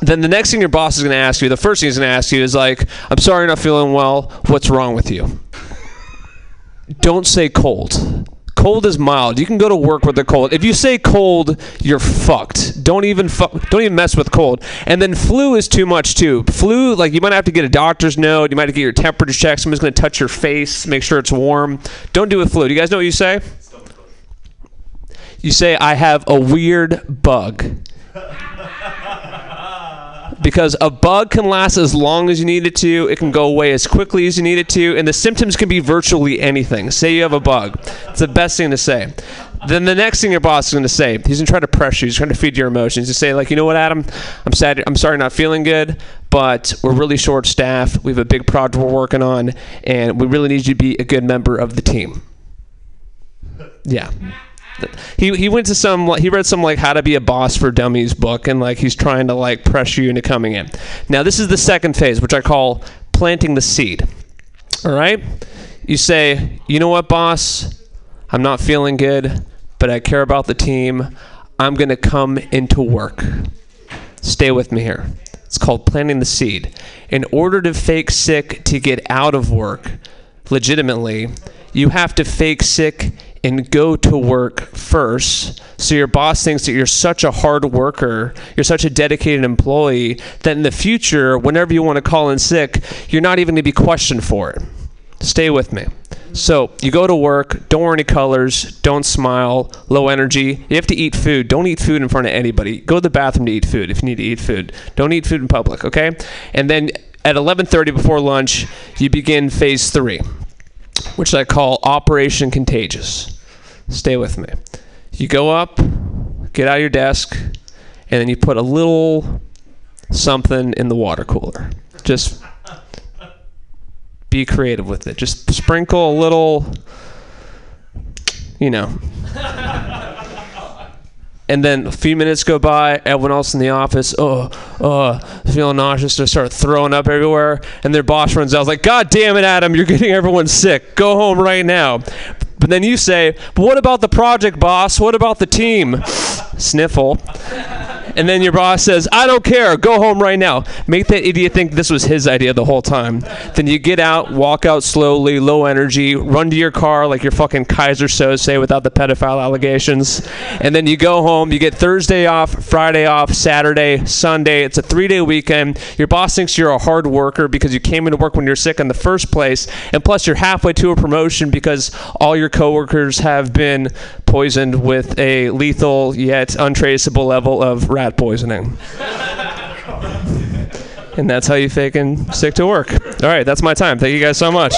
then the next thing your boss is going to ask you, the first thing he's going to ask you is like, "I'm sorry, you're not feeling well. What's wrong with you?" Don't say cold. Cold is mild. You can go to work with a cold. If you say cold, you're fucked. Don't even fu- don't even mess with cold. And then flu is too much too. Flu, like you might have to get a doctor's note. You might have to get your temperature checked. Someone's to touch your face, make sure it's warm. Don't do with flu. Do you guys know what you say? You say, "I have a weird bug." Because a bug can last as long as you need it to. It can go away as quickly as you need it to, and the symptoms can be virtually anything. Say you have a bug. It's the best thing to say. Then the next thing your boss is going to say, he's going to try to pressure you. He's trying to feed your emotions. You say like, you know what, Adam? I'm sad. I'm sorry, not feeling good, but we're really short staffed. We have a big project we're working on, and we really need you to be a good member of the team. Yeah. He, he went to some he read some like how to be a boss for dummies book and like he's trying to like pressure you into coming in. Now this is the second phase which I call planting the seed. All right? You say, "You know what, boss? I'm not feeling good, but I care about the team. I'm going to come into work." Stay with me here. It's called planting the seed. In order to fake sick to get out of work legitimately, you have to fake sick and go to work first. So your boss thinks that you're such a hard worker, you're such a dedicated employee, that in the future, whenever you want to call in sick, you're not even going to be questioned for it. Stay with me. So you go to work, don't wear any colors, don't smile, low energy. You have to eat food. Don't eat food in front of anybody. Go to the bathroom to eat food if you need to eat food. Don't eat food in public, okay? And then at 11:30 before lunch, you begin phase 3, which I call Operation Contagious. Stay with me. You go up, get out of your desk, and then you put a little something in the water cooler. Just be creative with it. Just sprinkle a little, you know. And then a few minutes go by, everyone else in the office, oh, oh, feeling nauseous, they start throwing up everywhere, and their boss runs out, like, God damn it, Adam, you're getting everyone sick. Go home right now. But then you say, but what about the project, boss? What about the team? Sniffle. And then your boss says, I don't care. Go home right now. Make that idiot think this was his idea the whole time. Then you get out, walk out slowly, low energy, run to your car like you're fucking Keyser Söze without the pedophile allegations. And then you go home. You get Thursday off, Friday off, Saturday, Sunday. It's a three day weekend. Your boss thinks you're a hard worker because you came into work when you're sick in the first place. And plus, you're halfway to a promotion because all your coworkers have been poisoned with a lethal yet untraceable level of rat poisoning. and that's how you faking stick to work. All right, that's my time. Thank you guys so much.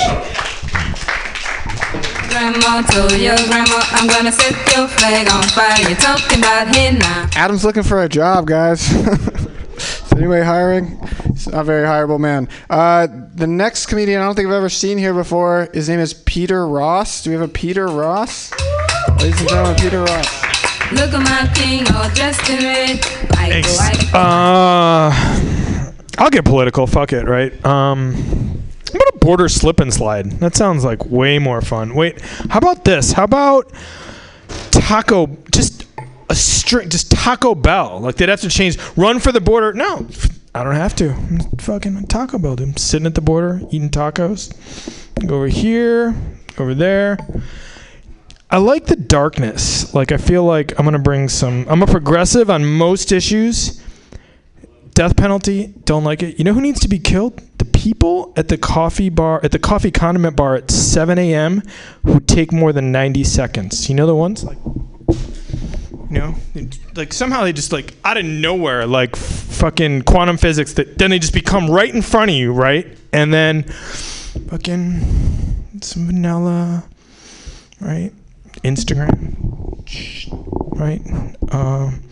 Grandma told your grandma, I'm gonna set your flag on fire. You're talking about hey now. Adam's looking for a job, guys. Is anybody hiring? He's not a very hireable man. Uh, the next comedian I don't think I've ever seen here before. His name is Peter Ross. Do we have a Peter Ross? Ladies and gentlemen, Peter Ross. Look at my king all dressed in red. I go, I go. Uh, I'll get political. Fuck it, right? Um, how about a border slip and slide? That sounds like way more fun. Wait, how about this? How about taco? Just a string, just Taco Bell. Like they'd have to change. Run for the border. No, I don't have to. I'm fucking Taco Bell, dude. I'm sitting at the border eating tacos. Go over here, over there. I like the darkness. Like I feel like I'm gonna bring some. I'm a progressive on most issues. Death penalty, don't like it. You know who needs to be killed? The people at the coffee bar, at the coffee condiment bar at 7 a.m. who take more than 90 seconds. You know the ones like, you know, like somehow they just like out of nowhere, like fucking quantum physics. That then they just become right in front of you, right? And then fucking some vanilla, right? Instagram, right? Um,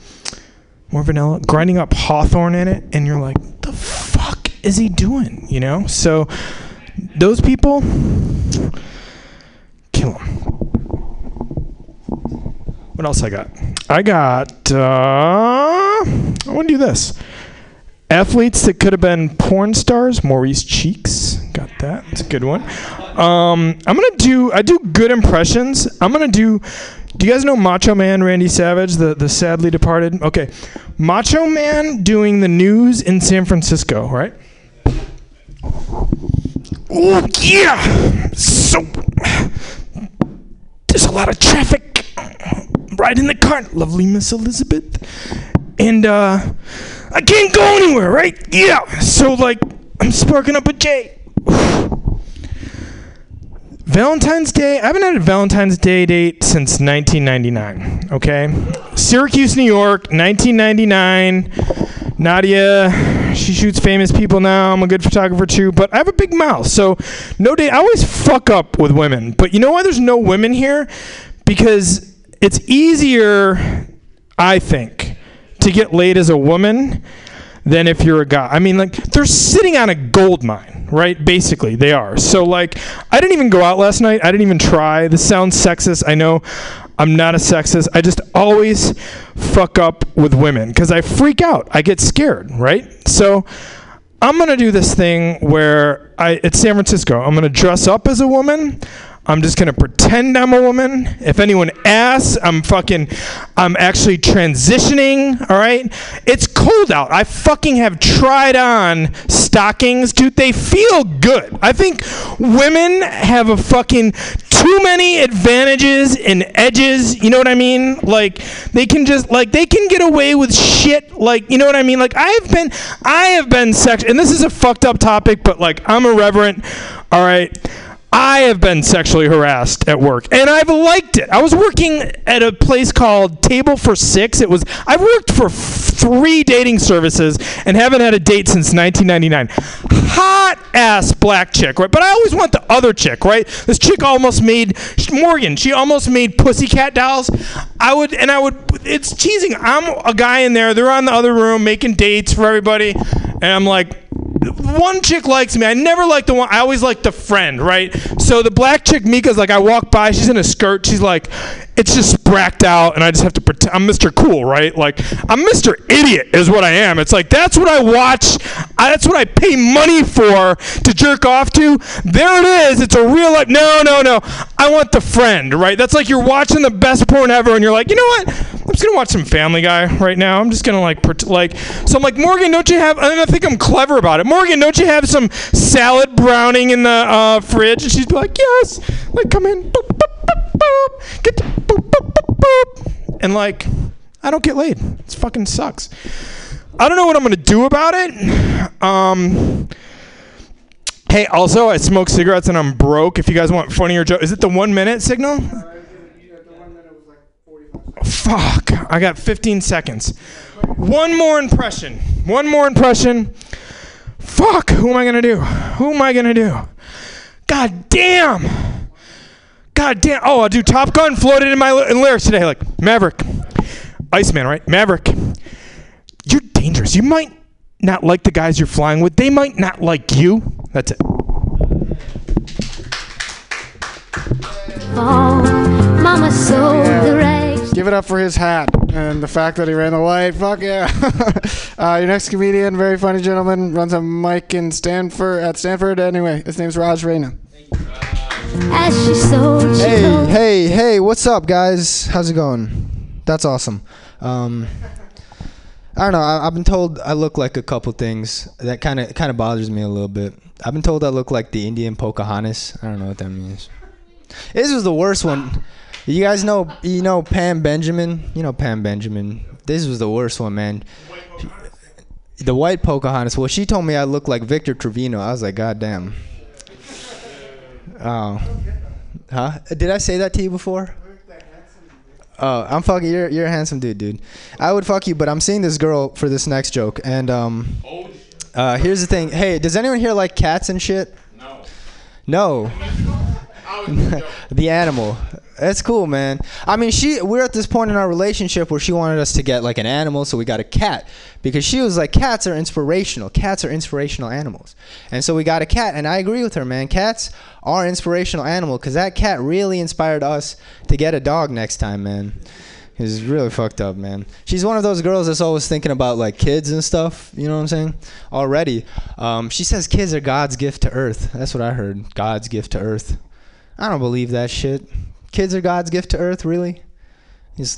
more vanilla, grinding up Hawthorne in it, and you're like, the fuck is he doing? You know? So those people, kill them. What else I got? I got. Uh, I want to do this. Athletes that could have been porn stars. Maurice Cheeks. Got that. It's a good one. Um, I'm gonna do. I do good impressions. I'm gonna do. Do you guys know Macho Man Randy Savage, the the sadly departed? Okay, Macho Man doing the news in San Francisco, right? Oh yeah. So there's a lot of traffic. Right in the car, lovely Miss Elizabeth, and uh, I can't go anywhere, right? Yeah. So like, I'm sparking up a J. Valentine's Day. I haven't had a Valentine's Day date since 1999. Okay, Syracuse, New York, 1999. Nadia, she shoots famous people now. I'm a good photographer too, but I have a big mouth, so no date. I always fuck up with women, but you know why there's no women here? Because it's easier, I think, to get laid as a woman than if you're a guy. I mean, like they're sitting on a gold mine, right? Basically, they are. So like, I didn't even go out last night. I didn't even try. This sounds sexist. I know. I'm not a sexist. I just always fuck up with women because I freak out. I get scared, right? So I'm gonna do this thing where I it's San Francisco. I'm gonna dress up as a woman. I'm just gonna pretend I'm a woman. If anyone asks, I'm fucking I'm actually transitioning, all right? It's cold out. I fucking have tried on stockings, dude. They feel good. I think women have a fucking too many advantages and edges, you know what I mean? Like they can just like they can get away with shit like, you know what I mean? Like I've been I have been sex and this is a fucked up topic, but like I'm irreverent, all right? I have been sexually harassed at work, and I've liked it. I was working at a place called Table for Six. It was I've worked for three dating services and haven't had a date since 1999. Hot ass black chick, right? But I always want the other chick, right? This chick almost made Morgan. She almost made Pussycat dolls. I would, and I would. It's cheesing. I'm a guy in there. They're on the other room making dates for everybody, and I'm like one chick likes me. I never like the one. I always like the friend, right? So the black chick Mika's like, I walk by, she's in a skirt. She's like, it's just bracked out, and I just have to pretend I'm Mr. Cool, right? Like I'm Mr. Idiot is what I am. It's like that's what I watch. I, that's what I pay money for to jerk off to. There it is. It's a real life. No, no, no. I want the friend, right? That's like you're watching the best porn ever, and you're like, you know what? I'm just gonna watch some Family Guy right now. I'm just gonna like, pret- like. So I'm like, Morgan, don't you have? And I think I'm clever about it. Morgan, don't you have some salad browning in the uh, fridge? And she'd be like, yes. Like, come in. Boop, boop, boop, boop. Get the boop, boop, boop, boop. And like, I don't get laid. It fucking sucks. I don't know what I'm gonna do about it. Um. Hey, also, I smoke cigarettes and I'm broke. If you guys want funnier jokes, is it the one minute signal? Fuck. I got 15 seconds. One more impression. One more impression. Fuck. Who am I to do? Who am I to do? God damn. God damn. Oh, I'll do Top Gun floated in my in lyrics today. Like, Maverick. Iceman, right? Maverick. You're dangerous. You might not like the guys you're flying with. They might not like you. That's it. Mama sold the rags. Give it up for his hat and the fact that he ran the light. Fuck yeah. uh, your next comedian, very funny gentleman, runs a mic in Stanford at Stanford. Anyway, his name's Raj Rana. As she sold, she Hey, told- hey, hey, what's up, guys? How's it going? That's awesome. Um, I don't know. I, I've been told I look like a couple things that kind of kind of bothers me a little bit. I've been told I look like the Indian Pocahontas. I don't know what that means. This was the worst one. You guys know, you know Pam Benjamin. You know Pam Benjamin. This was the worst one, man. The white Pocahontas. Well, she told me I look like Victor Trevino. I was like, God damn. Oh. Huh? Did I say that to you before? Oh, I'm fucking. You're you're a handsome dude, dude. I would fuck you, but I'm seeing this girl for this next joke, and um, uh, here's the thing. Hey, does anyone here like cats and shit? No. No. the animal. That's cool, man. I mean, she. We're at this point in our relationship where she wanted us to get like an animal, so we got a cat because she was like, cats are inspirational. Cats are inspirational animals, and so we got a cat. And I agree with her, man. Cats are inspirational animal because that cat really inspired us to get a dog next time, man. It's really fucked up, man. She's one of those girls that's always thinking about like kids and stuff. You know what I'm saying? Already, um, she says kids are God's gift to Earth. That's what I heard. God's gift to Earth. I don't believe that shit. Kids are God's gift to Earth, really?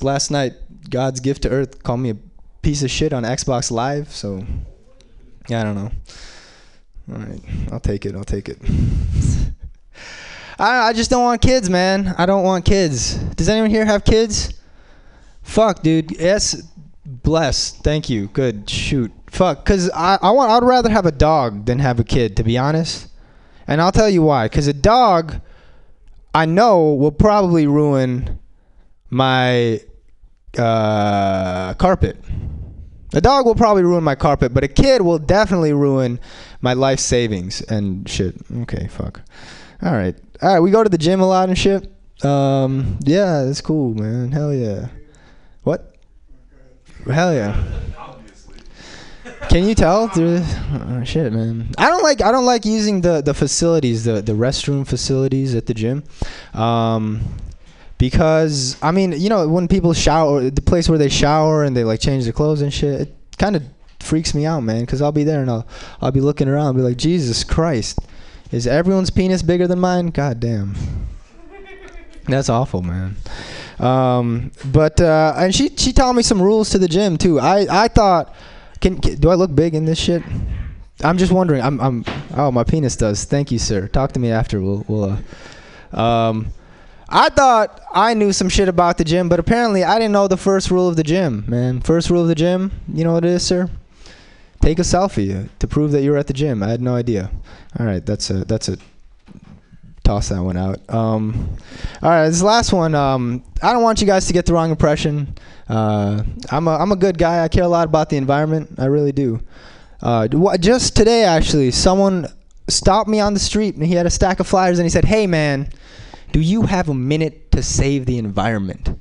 Last night, God's gift to Earth called me a piece of shit on Xbox Live. So, yeah, I don't know. All right, I'll take it. I'll take it. I, I just don't want kids, man. I don't want kids. Does anyone here have kids? Fuck, dude. Yes, bless. Thank you. Good. Shoot. Fuck. Cause I, I want. I'd rather have a dog than have a kid, to be honest. And I'll tell you why. Cause a dog, I know, will probably ruin my uh, carpet. A dog will probably ruin my carpet, but a kid will definitely ruin my life savings and shit. Okay, fuck. All right, all right. We go to the gym a lot and shit. Um, yeah, it's cool, man. Hell yeah. What? Hell yeah. Can you tell? through Oh, shit, man. I don't like I don't like using the the facilities, the the restroom facilities at the gym. Um because I mean, you know, when people shower, the place where they shower and they like change their clothes and shit, it kind of freaks me out, man, cuz I'll be there and I'll I'll be looking around and be like, "Jesus Christ. Is everyone's penis bigger than mine? God damn." That's awful, man. Um, but uh, and she she taught me some rules to the gym too. I I thought, can, can do I look big in this shit? I'm just wondering. I'm I'm oh my penis does. Thank you, sir. Talk to me after. We'll we'll. Uh, um, I thought I knew some shit about the gym, but apparently I didn't know the first rule of the gym, man. First rule of the gym, you know what it is, sir? Take a selfie to prove that you're at the gym. I had no idea. All right, that's a that's a toss that one out. Um, all right, this last one. Um, I don't want you guys to get the wrong impression. Uh, I'm a I'm a good guy. I care a lot about the environment. I really do. Uh, just today, actually, someone stopped me on the street and he had a stack of flyers and he said, "Hey, man, do you have a minute to save the environment?"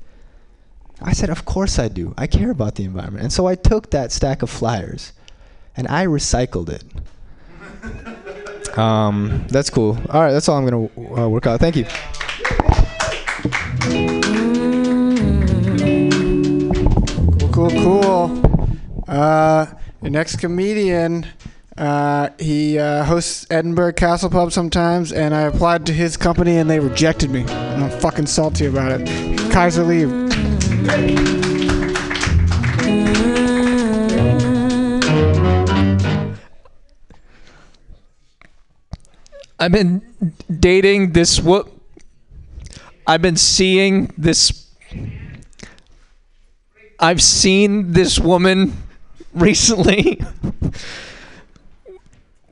I said, "Of course I do. I care about the environment." And so I took that stack of flyers and I recycled it. Um, that's cool. All right, that's all I'm gonna uh, work out. Thank you. Cool, cool, cool. Uh, next comedian, uh, he uh, hosts Edinburgh Castle Pub sometimes, and I applied to his company and they rejected me. And I'm fucking salty about it. Kaiser Lee. I've been dating this what I've been seeing this I've seen this woman recently.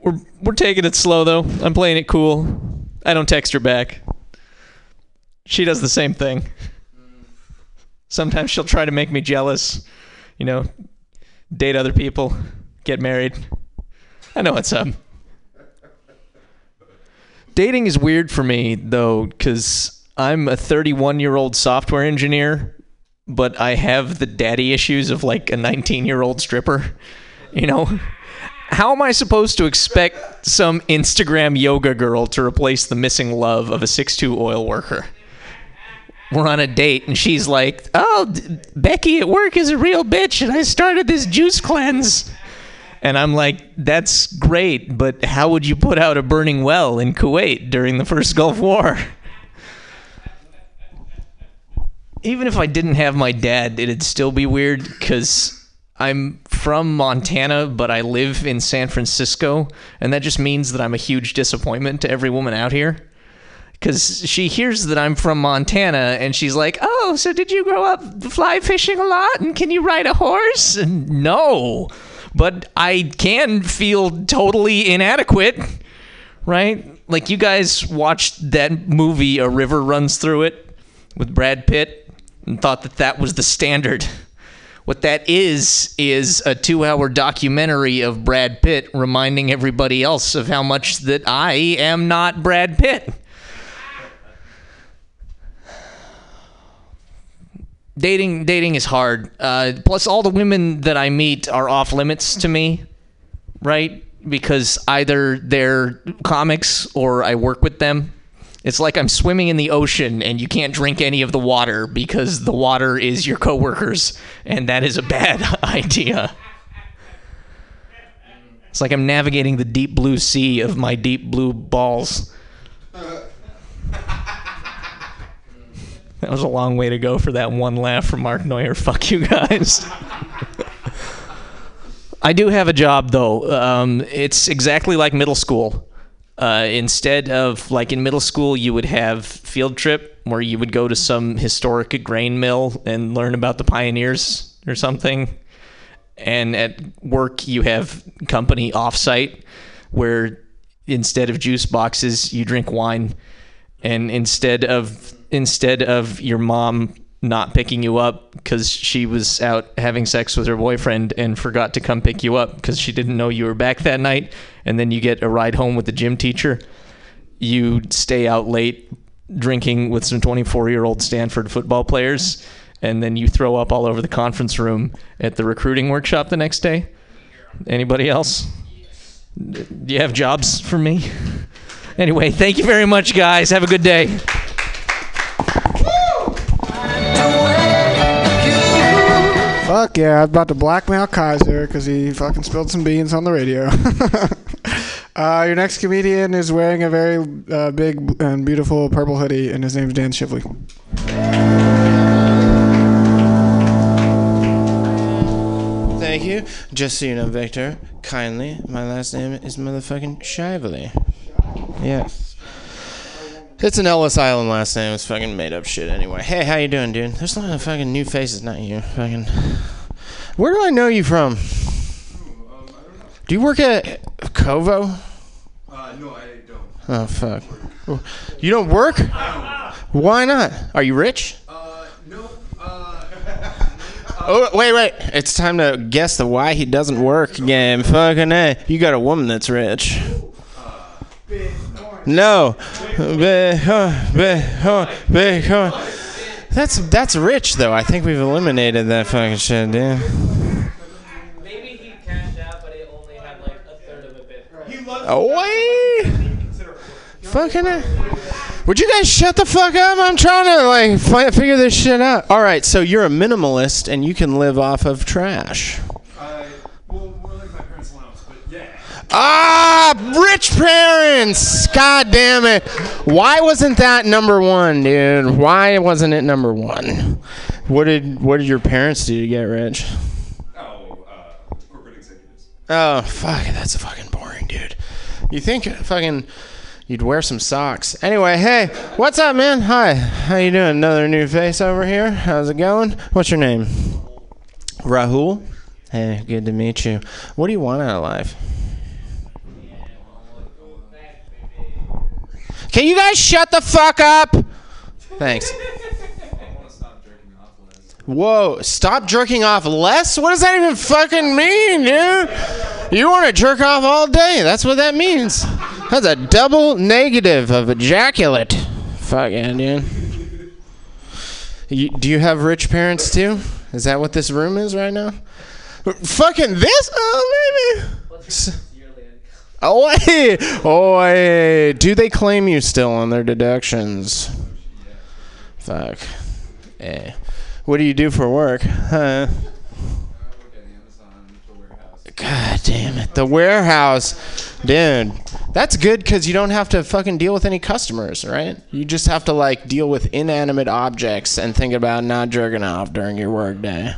we're we're taking it slow though. I'm playing it cool. I don't text her back. She does the same thing. Sometimes she'll try to make me jealous, you know, date other people, get married. I know what's up. Dating is weird for me though, because I'm a 31 year old software engineer, but I have the daddy issues of like a 19 year old stripper. You know, how am I supposed to expect some Instagram yoga girl to replace the missing love of a 6'2 oil worker? We're on a date and she's like, "Oh, Becky at work is a real bitch, and I started this juice cleanse." And I'm like, that's great, but how would you put out a burning well in Kuwait during the first Gulf War? Even if I didn't have my dad, it'd still be weird because I'm from Montana, but I live in San Francisco, and that just means that I'm a huge disappointment to every woman out here. Because she hears that I'm from Montana, and she's like, "Oh, so did you grow up fly fishing a lot? And can you ride a horse?" And no, but I can feel totally inadequate, right? Like you guys watched that movie, A River Runs Through It, with Brad Pitt, and thought that that was the standard. What that is, is a two hour documentary of Brad Pitt reminding everybody else of how much that I am not Brad Pitt. Dating dating is hard. Uh, plus, all the women that I meet are off limits to me, right? Because either they're comics or I work with them. It's like I'm swimming in the ocean and you can't drink any of the water because the water is your coworkers, and that is a bad idea. It's like I'm navigating the deep blue sea of my deep blue balls. That was a long way to go for that one laugh from Mark Neuer. Fuck you guys. I do have a job though. Um, it's exactly like middle school. Uh, instead of like in middle school, you would have field trip where you would go to some historic grain mill and learn about the pioneers or something. And at work, you have company offsite where instead of juice boxes, you drink wine, and instead of instead of your mom not picking you up because she was out having sex with her boyfriend and forgot to come pick you up because she didn't know you were back that night, and then you get a ride home with the gym teacher. You stay out late drinking with some 24 year old Stanford football players, and then you throw up all over the conference room at the recruiting workshop the next day. Anybody else? Do you have jobs for me? Anyway, thank you very much, guys. Have a good day. Fuck yeah, I was about to blackmail Kaiser because he fucking spilled some beans on the radio. uh, your next comedian is wearing a very uh, big and beautiful purple hoodie, and his name's Dan Shively. Thank you. Just so you know, Victor, kindly, my last name is motherfucking Shively. Yes. It's an Ellis Island last name. It's fucking made up shit anyway. Hey, how you doing, dude? There's a lot of fucking new faces, not you. Fucking. Where do I know you from? Do you work at Kovo? Uh, no, I don't. Oh fuck. You don't work? Why not? Are you rich? Uh, no. Oh wait, wait! It's time to guess the why he doesn't work game. Fucking a! You got a woman that's rich. No. That's that's rich though. I think we've eliminated that fucking shit, dude. Oh wait! Fucking a. Would you guys shut the fuck up? I'm trying to like fi- figure this shit out. All right, so you're a minimalist and you can live off of trash. Ah, rich parents. God damn it. Why wasn't that number one, dude? Why wasn't it number one? What did what did your parents do to get rich? Oh, uh, corporate executives. Oh, fuck, that's fucking boring, dude. You think fucking you'd wear some socks. Anyway, hey, what's up, man? Hi. How you doing? Another new face over here. How's it going? What's your name? Rahul? Hey, good to meet you. What do you want out of life? Can you guys shut the fuck up? Thanks. Whoa, stop jerking off less? What does that even fucking mean, dude? You want to jerk off all day. That's what that means. That's a double negative of ejaculate. Fuck yeah, dude. You, do you have rich parents too? Is that what this room is right now? Fucking this? Oh, maybe. Oh wait, oh wait. Do they claim you still on their deductions? Fuck. Eh. What do you do for work? Huh? God damn it. The warehouse. Dude. That's good because you don't have to fucking deal with any customers, right? You just have to like deal with inanimate objects and think about not jerking off during your work day.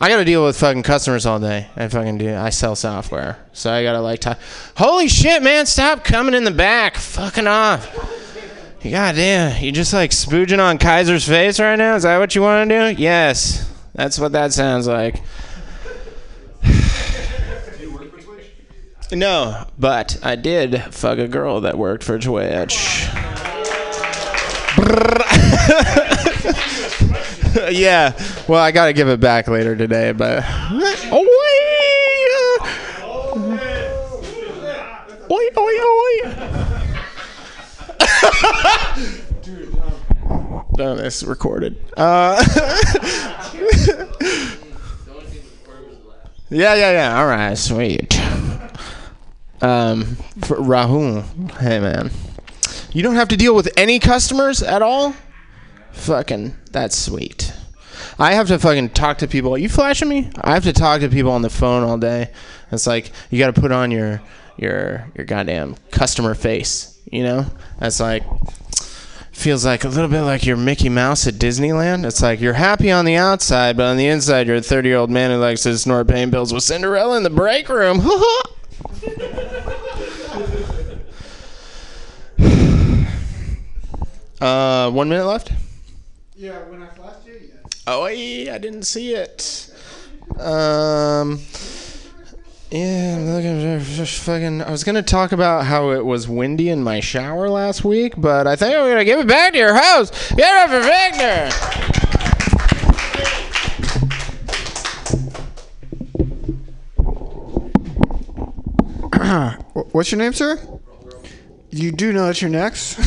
I gotta deal with fucking customers all day. I fucking do. I sell software, so I gotta like talk. Holy shit, man! Stop coming in the back, fucking off. God damn, you just like spooging on Kaiser's face right now? Is that what you want to do? Yes, that's what that sounds like. No, but I did fuck a girl that worked for Twitch. yeah, well, I gotta give it back later today, but. Oh, Oi, oi, oi. No, this is recorded. Uh, yeah, yeah, yeah. All right, sweet. Um, Rahul, hey man, you don't have to deal with any customers at all. Fucking, that's sweet. I have to fucking talk to people. you flashing me? I have to talk to people on the phone all day. It's like you got to put on your your your goddamn customer face. You know, that's like feels like a little bit like you're Mickey Mouse at Disneyland. It's like you're happy on the outside, but on the inside you're a 30 year old man who likes to snort pain pills with Cinderella in the break room. uh, one minute left. Yeah, when I flashed you, yes. Oh, yeah, I didn't see it. Um. Yeah, look, just fucking. I was gonna talk about how it was windy in my shower last week, but I think we're gonna give it back to your house. Get up for Wagner. What's your name, sir? You do know that you're next.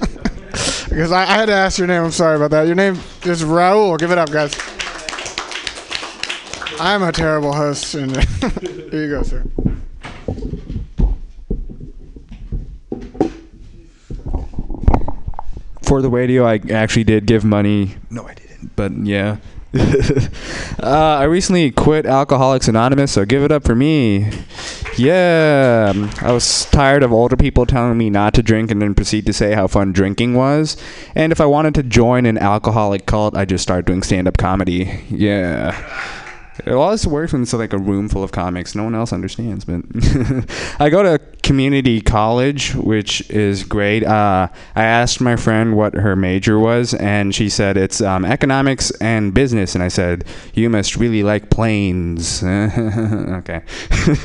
because I, I had to ask your name. I'm sorry about that. Your name is Raul. Give it up, guys. I'm a terrible host. And here you go, sir. For the radio, I actually did give money. No, I didn't. But yeah. uh, I recently quit Alcoholics Anonymous, so give it up for me. Yeah. I was tired of older people telling me not to drink and then proceed to say how fun drinking was. And if I wanted to join an alcoholic cult, I just started doing stand up comedy. Yeah. It always works when it's like a room full of comics. No one else understands, but I go to community college, which is great. Uh, I asked my friend what her major was, and she said it's um, economics and business. And I said, "You must really like planes." okay.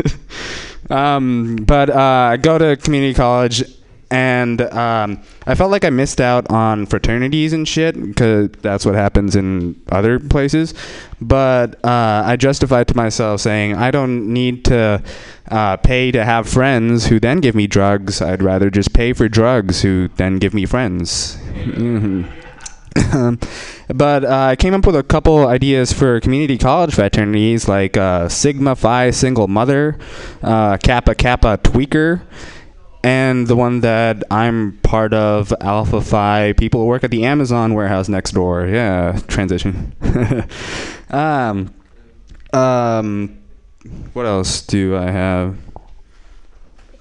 um, but uh, I go to community college and um, I felt like I missed out on fraternities and shit because that's what happens in other places. But uh, I justified to myself saying I don't need to uh, pay to have friends who then give me drugs. I'd rather just pay for drugs who then give me friends. hmm but uh, I came up with a couple ideas for community college fraternities like uh, Sigma Phi Single Mother, uh, Kappa Kappa Tweaker, and the one that I'm part of, Alpha Phi. People who work at the Amazon warehouse next door. Yeah, transition. um, um, what else do I have?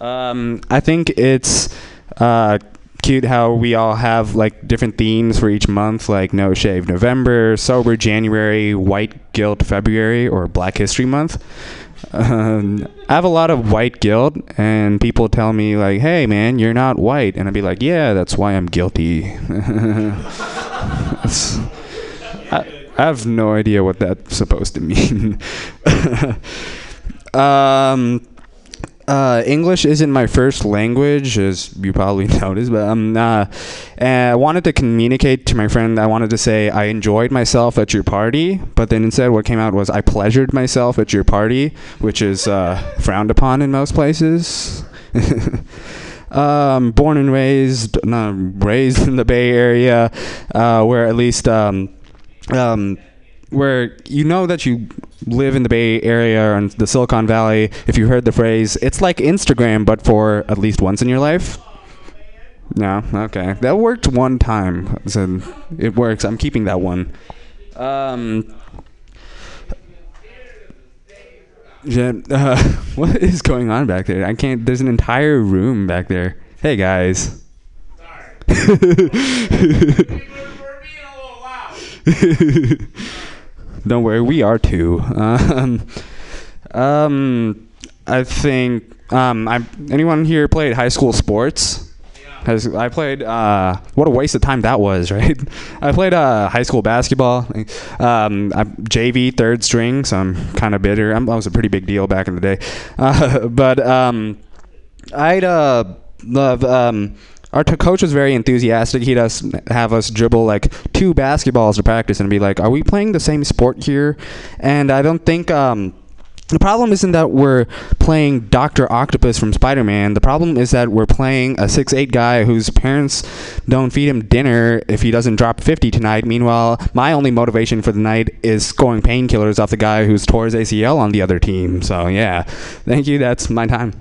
Um, I think it's uh, cute how we all have like different themes for each month, like No Shave November, Sober January, White Guilt February, or Black History Month. Um, I have a lot of white guilt, and people tell me like, "Hey, man, you're not white," and I'd be like, "Yeah, that's why I'm guilty." I, I have no idea what that's supposed to mean. um, uh, English isn't my first language, as you probably noticed, but um, uh, and I wanted to communicate to my friend. I wanted to say I enjoyed myself at your party, but then instead, what came out was I pleasured myself at your party, which is uh, frowned upon in most places. um, born and raised, no, raised in the Bay Area, uh, where at least um, um, where you know that you live in the Bay Area or in the Silicon Valley. If you heard the phrase, it's like Instagram, but for at least once in your life. No, okay, that worked one time. So it works. I'm keeping that one. Um. Yeah, uh, what is going on back there? I can't. There's an entire room back there. Hey guys. Don't worry, we are too. Um, um, I think um, I anyone here played high school sports? Has I played? Uh, what a waste of time that was, right? I played uh, high school basketball. Um, I'm JV third string, so I'm kind of bitter. I'm, I was a pretty big deal back in the day, uh, but um, I'd uh, love. Our t- coach was very enthusiastic. He'd us have us dribble like two basketballs to practice and be like, "Are we playing the same sport here?" And I don't think um, the problem isn't that we're playing Doctor Octopus from Spider-Man. The problem is that we're playing a six-eight guy whose parents don't feed him dinner if he doesn't drop fifty tonight. Meanwhile, my only motivation for the night is scoring painkillers off the guy who's tore his ACL on the other team. So yeah, thank you. That's my time.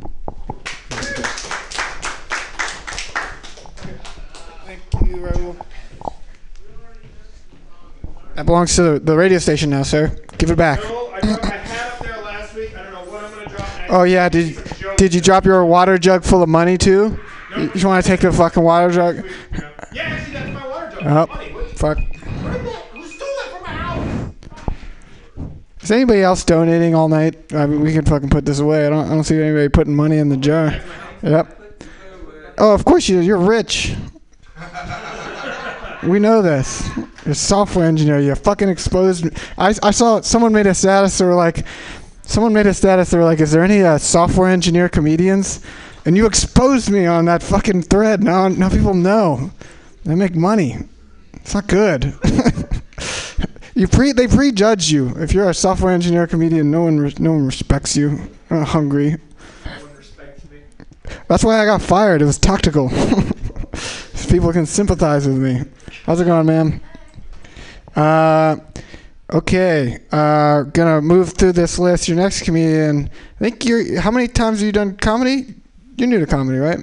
That belongs to the, the radio station now, sir. Give it back. Oh yeah, did did you drop your water jug full of money too? You just want to take the fucking water jug? No. Yeah, actually, that's my water jug. Oh, fuck. Is anybody else donating all night? I mean, we can fucking put this away. I don't, I don't see anybody putting money in the jar. Yep. Oh, of course you. You're rich. We know this. You're a software engineer. You fucking exposed me. I, I saw someone made a status. They were like, someone made a status. They were like, is there any uh, software engineer comedians? And you exposed me on that fucking thread. Now, now people know. They make money. It's not good. you pre they prejudge you. If you're a software engineer comedian, no one no one respects you. Uh, hungry. No one respects me. That's why I got fired. It was tactical. People can sympathize with me. How's it going, man? Uh, okay. Uh, gonna move through this list. Your next comedian. I think you're. How many times have you done comedy? You're new to comedy, right?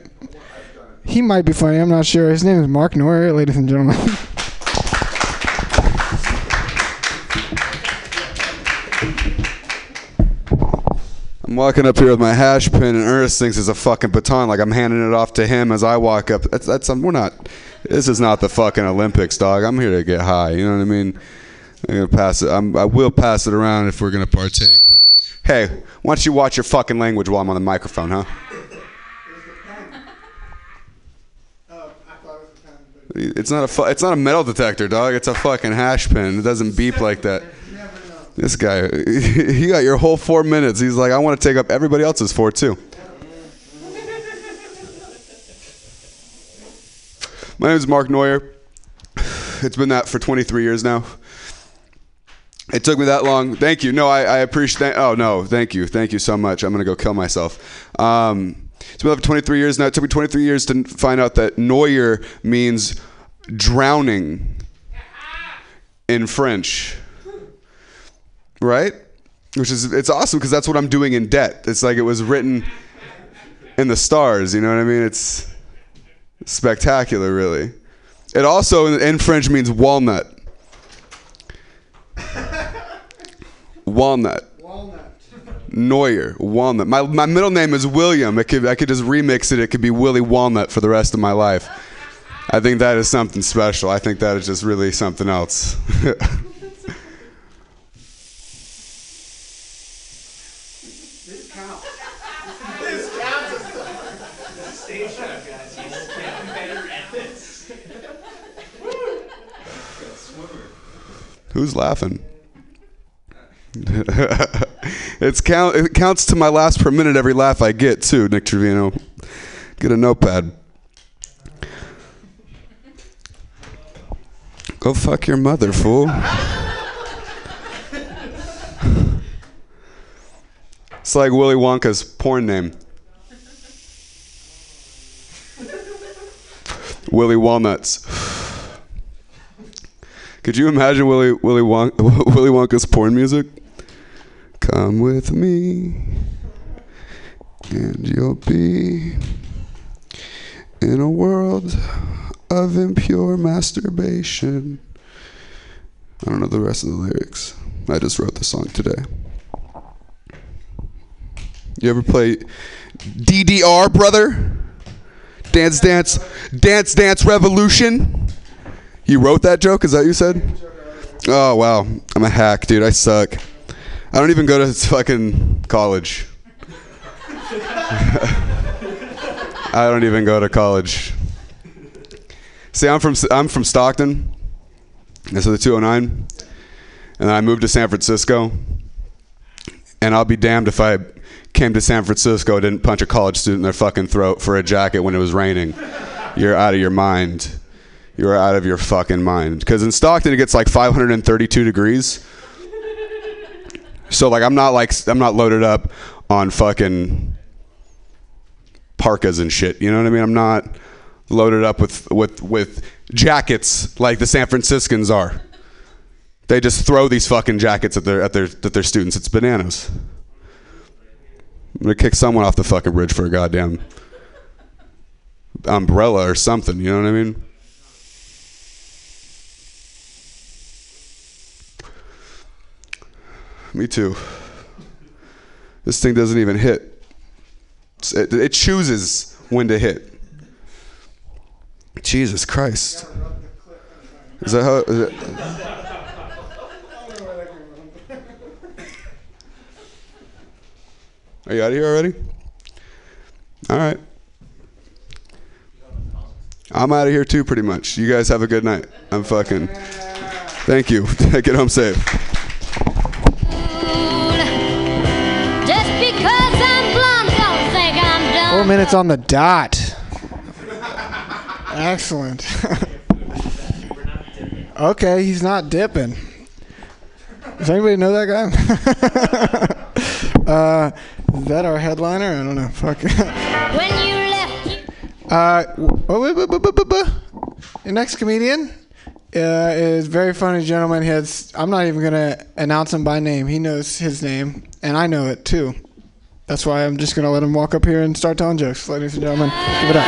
He might be funny. I'm not sure. His name is Mark Noyer, ladies and gentlemen. I'm walking up here with my hash pin, and Ernest thinks it's a fucking baton, like I'm handing it off to him as I walk up. That's that's um, we're not. This is not the fucking Olympics, dog. I'm here to get high. You know what I mean? I'm gonna pass it. I'm, I will pass it around if we're gonna partake. But hey, why don't you watch your fucking language while I'm on the microphone, huh? It's not a fu- it's not a metal detector, dog. It's a fucking hash pin. It doesn't beep like that. This guy, he got your whole four minutes. He's like, I want to take up everybody else's four too. My name is Mark Noyer. It's been that for 23 years now. It took me that long. Thank you. No, I, I appreciate. Oh no, thank you, thank you so much. I'm gonna go kill myself. Um, it's been for 23 years now. It took me 23 years to find out that Noyer means drowning in French right? Which is it's awesome because that's what I'm doing in debt. It's like it was written in the stars. You know what I mean? It's spectacular, really. It also in, French means walnut. walnut. Noyer, walnut. My, my middle name is William. It could I could just remix it. It could be Willie Walnut for the rest of my life. I think that is something special. I think that is just really something else. Who's laughing? it's count. It counts to my last per minute every laugh I get too, Nick Trevino. Get a notepad. Go fuck your mother, fool. It's like Willy Wonka's porn name. Willy Walnuts. Could you imagine Willy Willy, Willy Wonka's porn music? Come with me, and you'll be in a world of impure masturbation. I don't know the rest of the lyrics. I just wrote the song today. You ever play DDR, brother? Dance Dance Dance Dance Revolution? You wrote that joke? Is that you said? Oh wow, I'm a hack, dude. I suck. I don't even go to fucking college. I don't even go to college. See, I'm from I'm from Stockton. This is the 209, and I moved to San Francisco. And I'll be damned if I came to San Francisco didn't punch a college student in their fucking throat for a jacket when it was raining. You're out of your mind. You're out of your fucking mind. Because in Stockton it gets like 532 degrees. So like I'm not like I'm not loaded up on fucking parkas and shit. You know what I mean? I'm not loaded up with with with jackets like the San Franciscans are. They just throw these fucking jackets at their at their at their students. It's bananas. I'm gonna kick someone off the fucking bridge for a goddamn umbrella or something. You know what I mean? Me too. This thing doesn't even hit. It, it chooses when to hit. Jesus Christ. Is that how? Is are you out of here already? All right. I'm out of here too, pretty much. You guys have a good night. I'm fucking. Thank you. Get home safe. Minutes on the dot. Excellent. okay, he's not dipping. Does anybody know that guy? uh, is that our headliner? I don't know. Fuck. When you Uh, w- w- the next comedian uh, is very funny gentleman. He has. I'm not even gonna announce him by name. He knows his name, and I know it too. That's why I'm just gonna let him walk up here and start telling jokes, ladies and gentlemen. Give it up.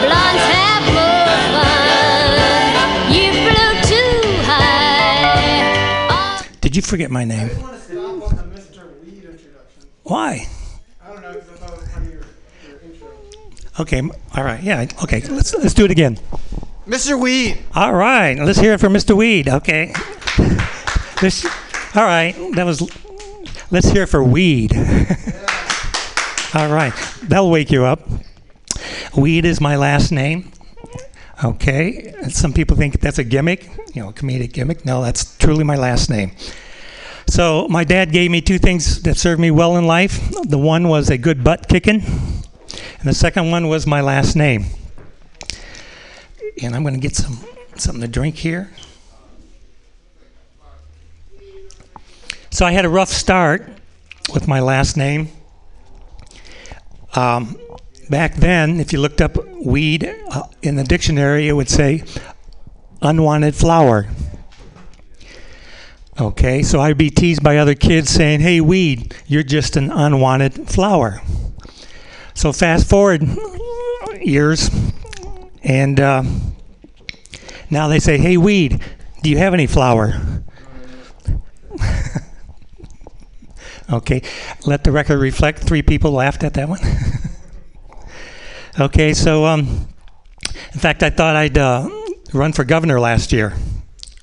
Blondes have more fun. You flew too high. Did you forget my name? Why? I don't know, your, your okay, all right, yeah, okay. Let's let's do it again. Mr. Weed. All right, let's hear it for Mr. Weed. Okay. This, all right, that was. Let's hear for Weed. all right, that'll wake you up. Weed is my last name. Okay, some people think that's a gimmick, you know, a comedic gimmick. No, that's truly my last name. So my dad gave me two things that served me well in life. The one was a good butt kicking, and the second one was my last name. And I'm going to get some something to drink here. So I had a rough start with my last name. Um, back then, if you looked up weed uh, in the dictionary, it would say unwanted flower. Okay, so I'd be teased by other kids saying, "Hey, weed, you're just an unwanted flower." So fast forward years, and uh, now they say, "Hey, weed, do you have any flower?" okay, let the record reflect. Three people laughed at that one. okay, so um, in fact, I thought I'd uh, run for governor last year.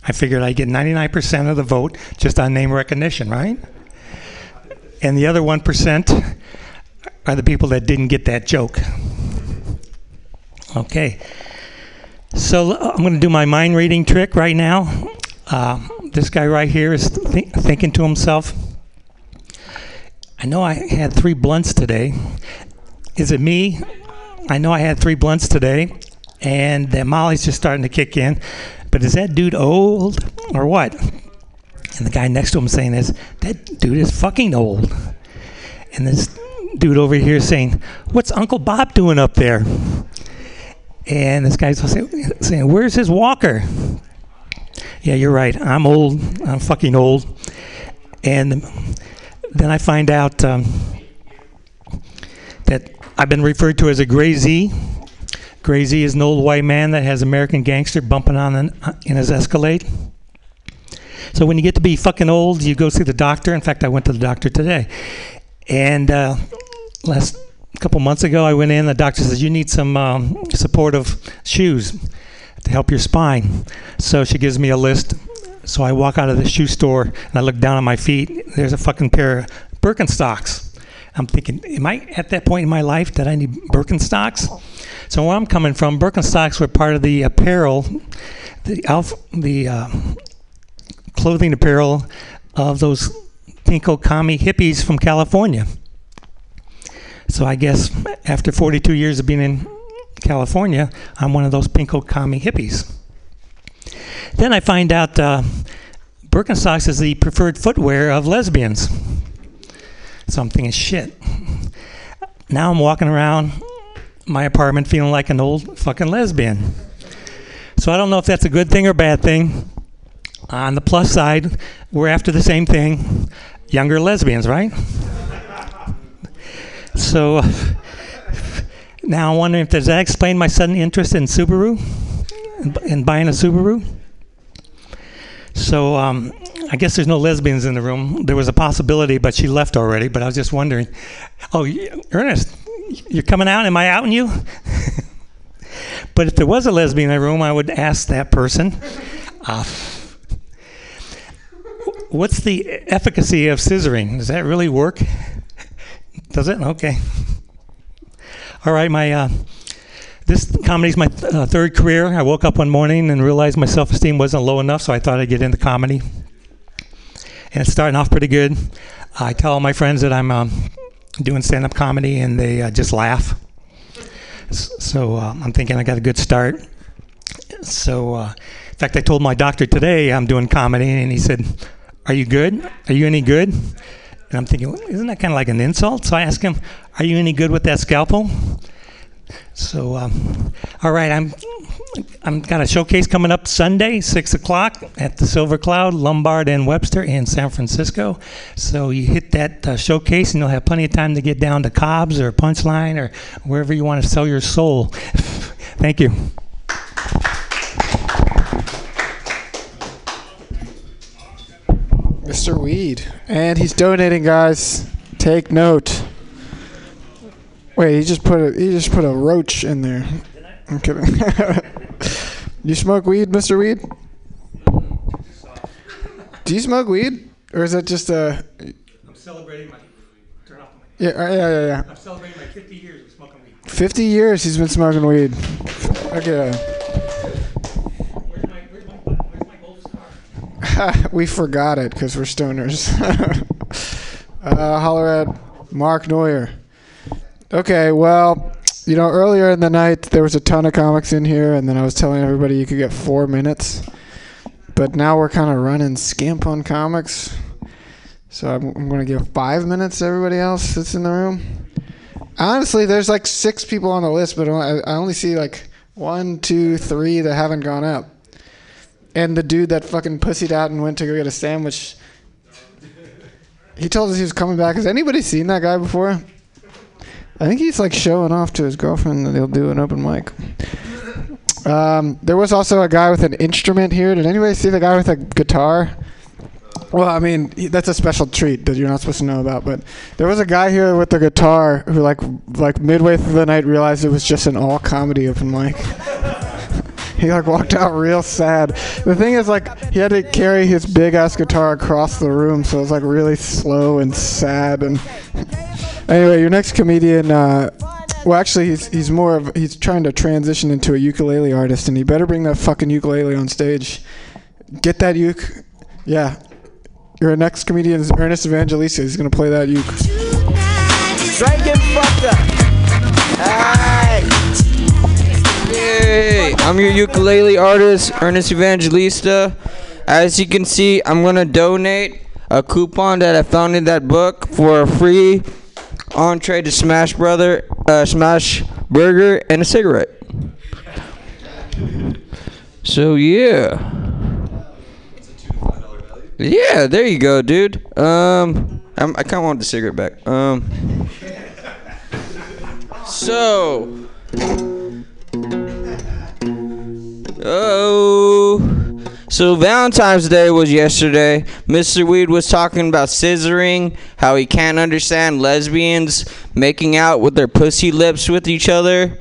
I figured I'd get 99% of the vote just on name recognition, right? And the other 1% are the people that didn't get that joke. Okay. So uh, I'm going to do my mind reading trick right now. Uh, this guy right here is th- thinking to himself, I know I had three blunts today. Is it me? I know I had three blunts today, and that Molly's just starting to kick in. But is that dude old or what? And the guy next to him saying is, that dude is fucking old. And this dude over here saying, what's Uncle Bob doing up there? And this guy's saying, where's his walker? Yeah, you're right. I'm old. I'm fucking old. And then I find out um, that I've been referred to as a Gray Z. Gray Z is an old white man that has American Gangster bumping on in, in his Escalade. So when you get to be fucking old, you go see the doctor. In fact, I went to the doctor today. And uh, last couple months ago, I went in. The doctor says you need some um, supportive shoes to help your spine. So she gives me a list. So I walk out of the shoe store and I look down at my feet. There's a fucking pair of Birkenstocks. I'm thinking, am I at that point in my life that I need Birkenstocks? So where I'm coming from, Birkenstocks were part of the apparel, the the uh, clothing apparel of those pinko commie hippies from California. So I guess after 42 years of being in California, I'm one of those pinko commie hippies. Then I find out uh, Birkenstocks is the preferred footwear of lesbians. Something I'm shit. Now I'm walking around my apartment feeling like an old fucking lesbian. So I don't know if that's a good thing or bad thing. On the plus side, we're after the same thing younger lesbians, right? So now I'm wondering if does that explain my sudden interest in Subaru, in, in buying a Subaru? So um, I guess there's no lesbians in the room. There was a possibility, but she left already. But I was just wondering. Oh, Ernest, you're coming out? Am I outing you? but if there was a lesbian in the room, I would ask that person. Uh, what's the efficacy of scissoring? Does that really work? Does it? Okay. All right, my uh, this comedy is my th- uh, third career. I woke up one morning and realized my self-esteem wasn't low enough, so I thought I'd get into comedy. And it's starting off pretty good. I tell all my friends that I'm um, doing stand-up comedy, and they uh, just laugh. So uh, I'm thinking I got a good start. So, uh, in fact, I told my doctor today I'm doing comedy, and he said, "Are you good? Are you any good?" And I'm thinking, isn't that kind of like an insult? So I asked him, "Are you any good with that scalpel?" So, um, all right, I'm I'm got a showcase coming up Sunday, six o'clock at the Silver Cloud, Lombard and Webster in San Francisco. So you hit that uh, showcase, and you'll have plenty of time to get down to Cobb's or Punchline or wherever you want to sell your soul. Thank you. Mr. Weed. And he's donating, guys. Take note. Wait, he just put a he just put a roach in there. I'm kidding. you smoke weed, Mr. Weed? Do you smoke weed, or is that just a? I'm celebrating my turn off Yeah, uh, yeah, yeah, yeah. I'm celebrating my 50 years of smoking weed. Fifty years he's been smoking weed. Okay. we forgot it because we're stoners. uh, holler at Mark Noyer. Okay, well, you know, earlier in the night there was a ton of comics in here, and then I was telling everybody you could get four minutes. But now we're kind of running skimp on comics. So I'm, I'm going to give five minutes to everybody else that's in the room. Honestly, there's like six people on the list, but I I only see like one, two, three that haven't gone up. And the dude that fucking pussied out and went to go get a sandwich. He told us he was coming back. Has anybody seen that guy before? I think he's like showing off to his girlfriend that he'll do an open mic. Um, there was also a guy with an instrument here. Did anybody see the guy with a guitar? Well, I mean, that's a special treat that you're not supposed to know about. But there was a guy here with a guitar who, like, like midway through the night, realized it was just an all comedy open mic. he like walked out real sad. The thing is, like, he had to carry his big ass guitar across the room, so it was like really slow and sad. And anyway, your next comedian. Uh, well, actually, he's he's more of he's trying to transition into a ukulele artist, and he better bring that fucking ukulele on stage. Get that uke. Yeah. Your next comedian is Ernest Evangelista. He's gonna play that uke. Get fucked up. Hey, I'm your ukulele artist, Ernest Evangelista. As you can see, I'm gonna donate a coupon that I found in that book for a free entree to Smash Brother, uh, Smash Burger, and a cigarette. So yeah. Yeah, there you go, dude. Um, I'm, I kind of want the cigarette back. Um. So. Oh. So Valentine's Day was yesterday. Mr. Weed was talking about scissoring, how he can't understand lesbians making out with their pussy lips with each other.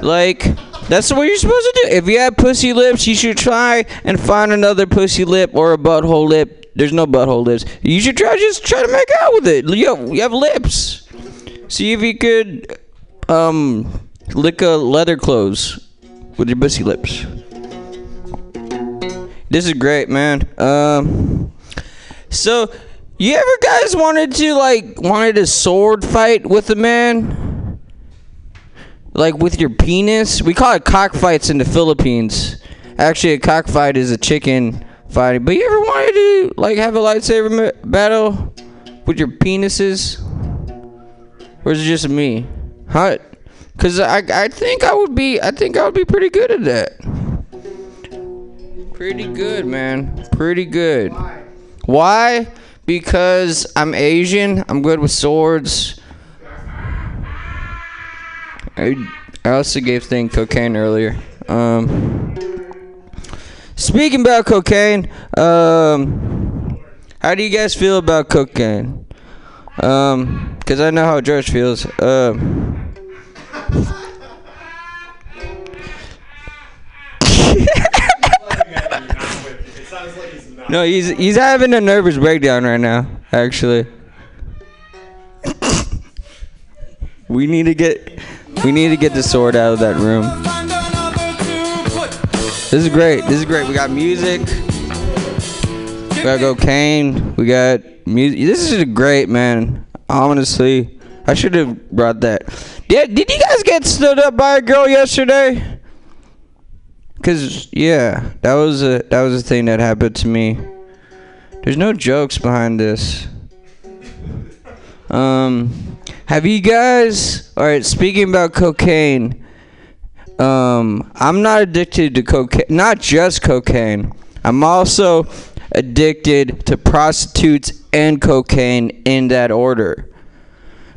Like, that's what you're supposed to do. If you have pussy lips, you should try and find another pussy lip or a butthole lip. There's no butthole lips. You should try just try to make out with it. You have, you have lips. See if you could um lick a leather clothes with your pussy lips. This is great, man. Um, so you ever guys wanted to like wanted a sword fight with a man? Like with your penis? We call it cockfights in the Philippines. Actually, a cockfight is a chicken fighting. But you ever wanted to like have a lightsaber battle with your penises? Or is it just me? Huh? Cause I I think I would be I think I would be pretty good at that. Pretty good, man. Pretty good. Why? Because I'm Asian. I'm good with swords. I, I also gave thing cocaine earlier. Um, speaking about cocaine, um, how do you guys feel about cocaine? Um, cause I know how George feels. Um. No, he's he's having a nervous breakdown right now. Actually, we need to get we need to get the sword out of that room. This is great. This is great. We got music. We got cocaine. We got music. This is great, man. Honestly, I should have brought that. Did Did you guys get stood up by a girl yesterday? Cause yeah, that was a that was a thing that happened to me. There's no jokes behind this. Um, Have you guys? All right. Speaking about cocaine, um, I'm not addicted to cocaine. Not just cocaine. I'm also addicted to prostitutes and cocaine in that order.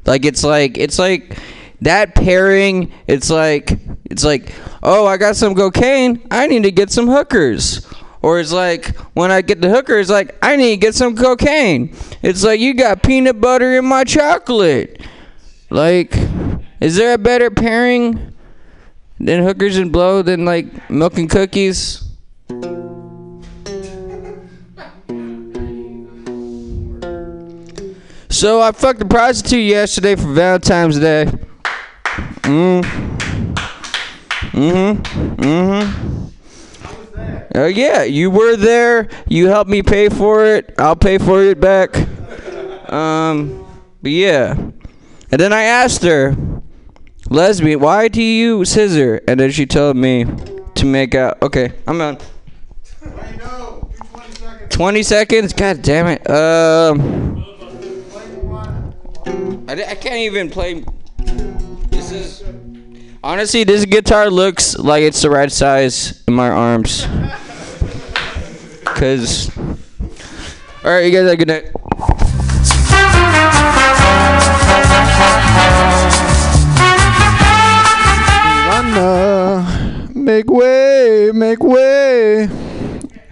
Like it's like it's like that pairing. It's like it's like oh, I got some cocaine. I need to get some hookers. Or it's like when I get the hookers, like I need to get some cocaine. It's like you got peanut butter in my chocolate. Like, is there a better pairing than hookers and blow than like milk and cookies? So I fucked a prostitute yesterday for Valentine's Day. Mm. Mm-hmm. Mm-hmm. Uh, yeah, you were there. You helped me pay for it. I'll pay for it back. Um, but yeah. And then I asked her, lesbian, why do you scissor? And then she told me to make out. Okay, I'm on. 20 seconds? God damn it. Um. I, I can't even play. Honestly, this guitar looks like it's the right size in my arms. Cause. Alright, you guys have a good night. Run, make way, make way.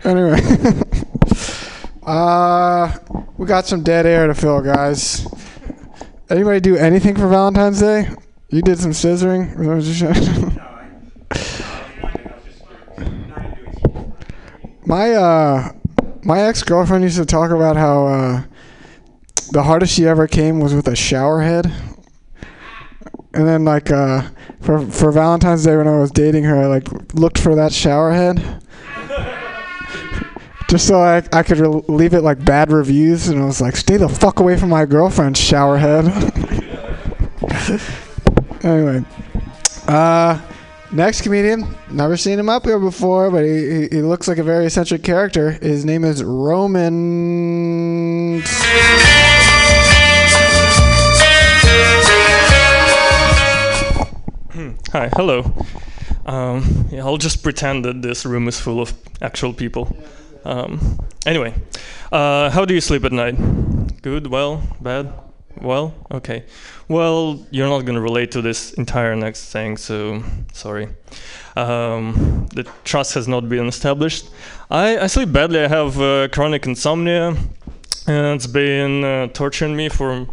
Anyway, uh, we got some dead air to fill, guys. Anybody do anything for Valentine's Day? You did some scissoring. Is that what you said? my uh, my ex girlfriend used to talk about how uh, the hardest she ever came was with a shower head. And then like uh, for for Valentine's Day when I was dating her, I like looked for that shower head. Just so I, I could re- leave it like bad reviews, and I was like, "Stay the fuck away from my girlfriend's shower head." anyway, uh, next comedian, never seen him up here before, but he, he, looks like a very eccentric character. His name is Roman. Hi, hello. Um, yeah, I'll just pretend that this room is full of actual people. Um, anyway, uh, how do you sleep at night? Good, well, bad? Well, okay. Well, you're not going to relate to this entire next thing, so sorry. Um, the trust has not been established. I, I sleep badly. I have uh, chronic insomnia, and it's been uh, torturing me for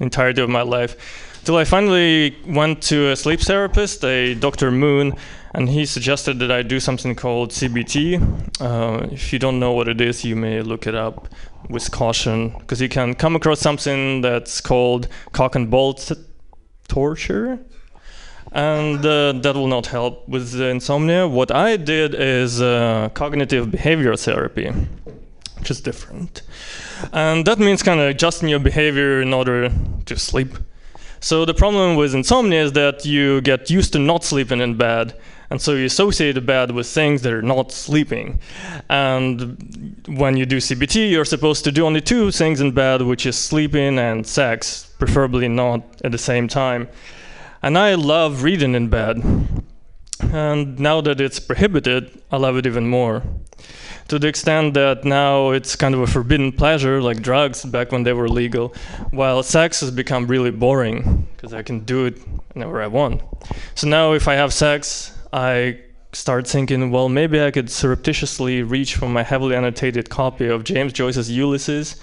entirety of my life. Till I finally went to a sleep therapist, a Dr. Moon, and he suggested that I do something called CBT. Uh, if you don't know what it is, you may look it up with caution, because you can come across something that's called cock and ball torture. And uh, that will not help with the insomnia. What I did is uh, cognitive behavior therapy, which is different. And that means kind of adjusting your behavior in order to sleep. So the problem with insomnia is that you get used to not sleeping in bed, and so you associate the bed with things that are not sleeping. And when you do CBT, you're supposed to do only two things in bed, which is sleeping and sex, preferably not at the same time. And I love reading in bed. And now that it's prohibited, I love it even more to the extent that now it's kind of a forbidden pleasure, like drugs back when they were legal, while sex has become really boring because I can do it whenever I want. So now, if I have sex, I start thinking, well, maybe I could surreptitiously reach for my heavily annotated copy of James Joyce's Ulysses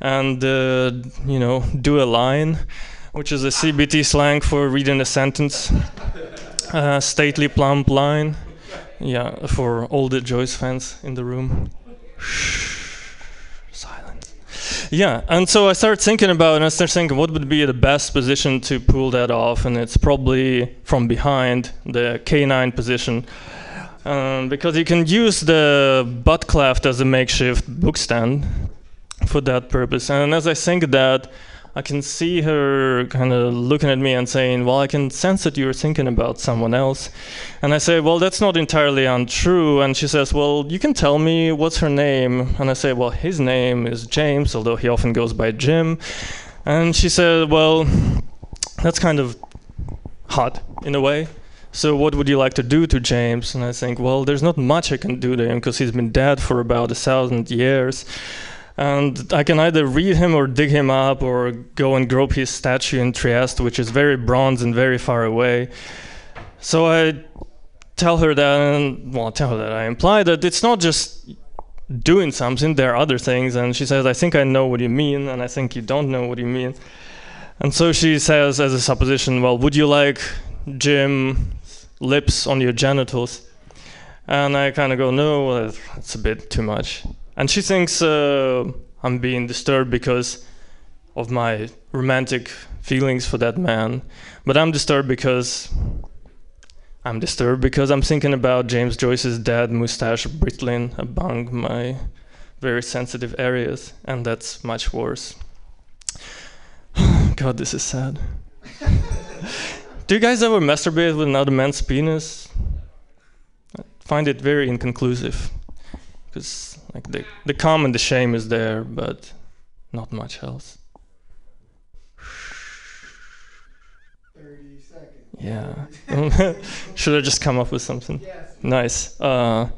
and, uh, you know, do a line, which is a CBT slang for reading a sentence. Stately plump line. Yeah, for all the Joyce fans in the room. Yeah, and so I started thinking about and I started thinking what would be the best position to pull that off, and it's probably from behind, the K9 position. Um, because you can use the butt cleft as a makeshift book stand for that purpose. And as I think that, I can see her kind of looking at me and saying, Well, I can sense that you're thinking about someone else. And I say, Well, that's not entirely untrue. And she says, Well, you can tell me what's her name. And I say, Well, his name is James, although he often goes by Jim. And she said, Well, that's kind of hot in a way. So what would you like to do to James? And I think, well, there's not much I can do to him because he's been dead for about a thousand years. And I can either read him or dig him up or go and grope his statue in Trieste, which is very bronze and very far away. So I tell her that, and well, tell her that I imply that it's not just doing something, there are other things. And she says, I think I know what you mean, and I think you don't know what you mean. And so she says, as a supposition, well, would you like Jim lips on your genitals? And I kind of go, no, uh, it's a bit too much. And she thinks uh, I'm being disturbed because of my romantic feelings for that man. But I'm disturbed because I'm disturbed because I'm thinking about James Joyce's dead mustache brittling among my very sensitive areas, and that's much worse. God, this is sad. Do you guys ever masturbate with another man's penis? I find it very inconclusive. Because like the the calm and the shame is there, but not much else. Yeah. Should I just come up with something? Nice. Uh,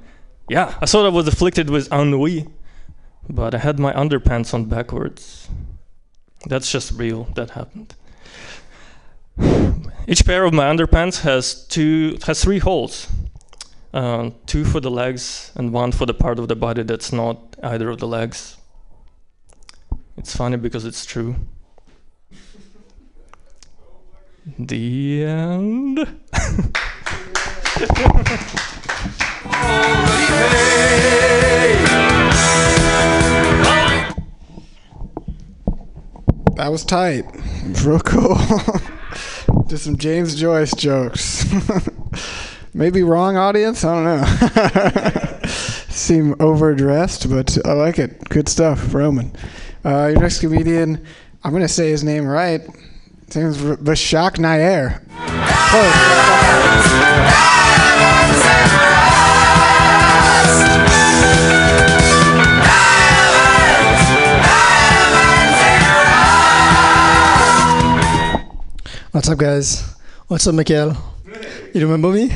yeah, I thought I was afflicted with ennui, but I had my underpants on backwards. That's just real. That happened. Each pair of my underpants has two has three holes. Uh, two for the legs and one for the part of the body that's not either of the legs. It's funny because it's true. The end. That was tight. Real cool. Did some James Joyce jokes. Maybe wrong audience. I don't know. Seem overdressed, but I like it. Good stuff, Roman. Uh, your next comedian, I'm gonna say his name right. His name's Vashak Nair. What's up, guys? What's up, Mikhail? You remember me?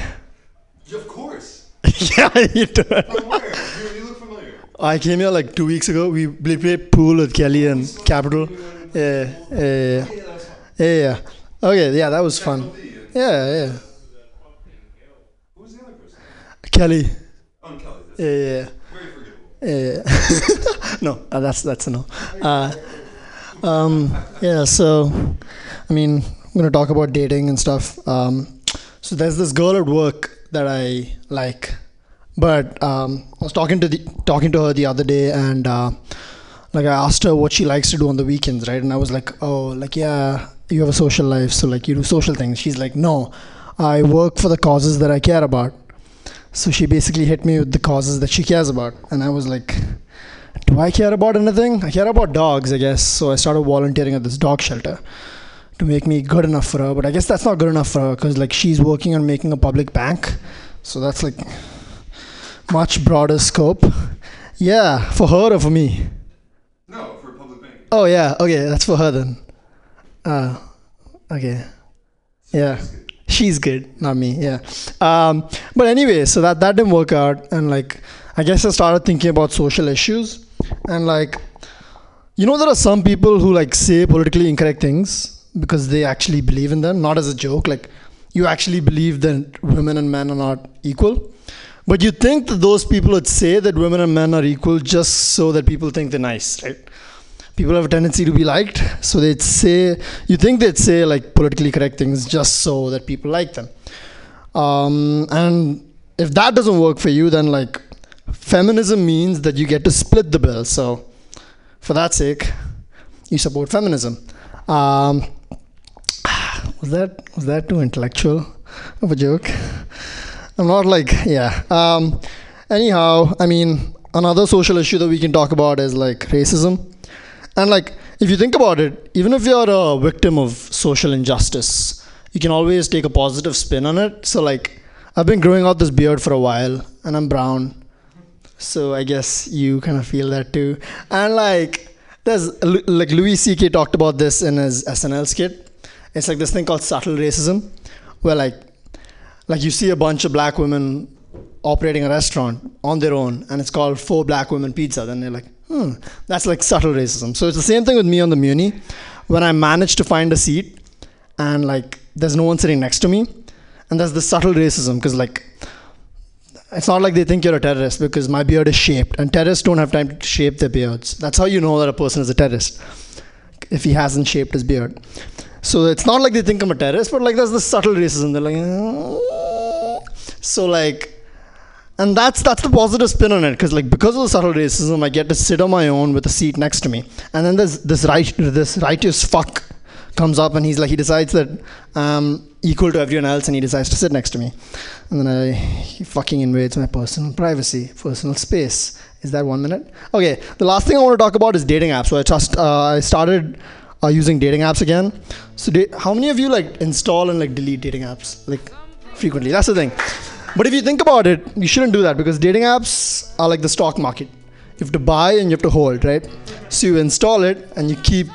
Of course. yeah, You look familiar. I came here like two weeks ago. We we played pool with Kelly and Capital. Yeah, yeah, yeah, yeah. Okay, yeah, that was fun. Yeah, yeah. Kelly. Yeah, yeah. Yeah. no, uh, that's that's a no. Uh, um, yeah, so I mean, I'm gonna talk about dating and stuff. Um, so there's this girl at work that I like, but um, I was talking to the talking to her the other day, and uh, like I asked her what she likes to do on the weekends, right? And I was like, oh, like yeah, you have a social life, so like you do social things. She's like, no, I work for the causes that I care about. So she basically hit me with the causes that she cares about, and I was like, do I care about anything? I care about dogs, I guess. So I started volunteering at this dog shelter to make me good enough for her. But I guess that's not good enough for her because like she's working on making a public bank. So that's like much broader scope. Yeah, for her or for me? No, for a public bank. Oh yeah, okay, that's for her then. Uh, okay, yeah, she's good, not me. Yeah. Um, but anyway, so that that didn't work out, and like I guess I started thinking about social issues, and like you know there are some people who like say politically incorrect things because they actually believe in them, not as a joke. Like you actually believe that women and men are not equal. But you think that those people would say that women and men are equal just so that people think they're nice, right? People have a tendency to be liked, so they'd say, you think they'd say like politically correct things just so that people like them. Um, and if that doesn't work for you, then like feminism means that you get to split the bill. So for that sake, you support feminism. Um, was that was that too intellectual of a joke? I'm not like yeah. Um, anyhow, I mean another social issue that we can talk about is like racism, and like if you think about it, even if you're a victim of social injustice, you can always take a positive spin on it. So like I've been growing out this beard for a while, and I'm brown, so I guess you kind of feel that too. And like there's like Louis C.K. talked about this in his SNL skit It's like this thing called subtle racism, where like, like you see a bunch of black women operating a restaurant on their own, and it's called Four Black Women Pizza. Then they're like, hmm, that's like subtle racism. So it's the same thing with me on the Muni. When I manage to find a seat, and like there's no one sitting next to me, and there's the subtle racism because like it's not like they think you're a terrorist because my beard is shaped, and terrorists don't have time to shape their beards. That's how you know that a person is a terrorist if he hasn't shaped his beard. So it's not like they think I'm a terrorist, but like there's this subtle racism. They're like, "Oh." so like, and that's that's the positive spin on it because like because of the subtle racism, I get to sit on my own with a seat next to me, and then there's this right this righteous fuck comes up and he's like he decides that I'm equal to everyone else and he decides to sit next to me, and then I he fucking invades my personal privacy, personal space. Is that one minute? Okay. The last thing I want to talk about is dating apps. So I just uh, I started uh, using dating apps again. So da- how many of you like install and like delete dating apps like frequently? That's the thing. But if you think about it, you shouldn't do that because dating apps are like the stock market. You have to buy and you have to hold, right? So you install it and you keep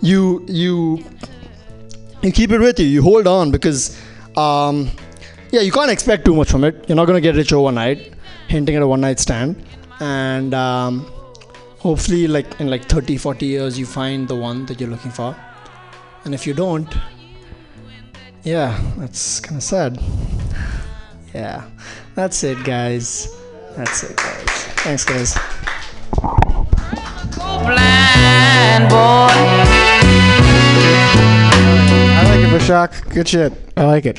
you you you keep it with you. You hold on because um, yeah, you can't expect too much from it. You're not gonna get rich overnight, hinting at a one night stand. And um, hopefully, like in like 30, 40 years, you find the one that you're looking for. And if you don't, yeah, that's kind of sad. Yeah, that's it, guys. That's it, guys. Thanks, guys. Blind boy. I like it, Vashak. Good shit. I like it.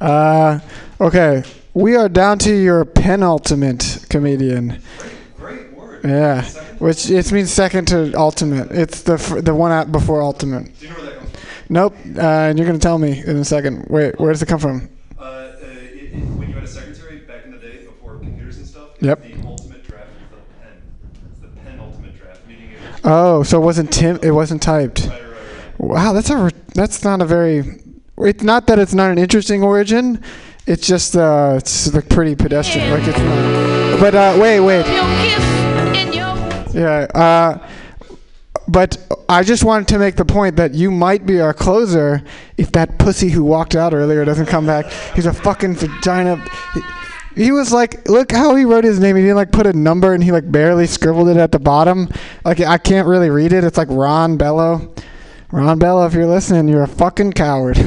Uh, okay, we are down to your penultimate comedian. Great, great word. Yeah, which it means second to ultimate. It's the f- the one out before ultimate. Do you know where that comes from? Nope. Uh, and you're gonna tell me in a second. Wait, where does it come from? Uh, uh, it, it, when you had a secretary back in the day before computers and stuff, Yep. the ultimate draft was the pen. It's the penultimate draft, meaning it Oh, so it wasn't Tim. It wasn't typed. Wow, that's a re- that's not a very. It's not that it's not an interesting origin. It's just uh, it's like pretty pedestrian. Like it's not. But uh, wait, wait. Yeah. Uh, but I just wanted to make the point that you might be our closer if that pussy who walked out earlier doesn't come back. He's a fucking vagina. He, he was like, look how he wrote his name. He didn't like put a number and he like barely scribbled it at the bottom. Like I can't really read it. It's like Ron Bello. Ron Bello, if you're listening, you're a fucking coward.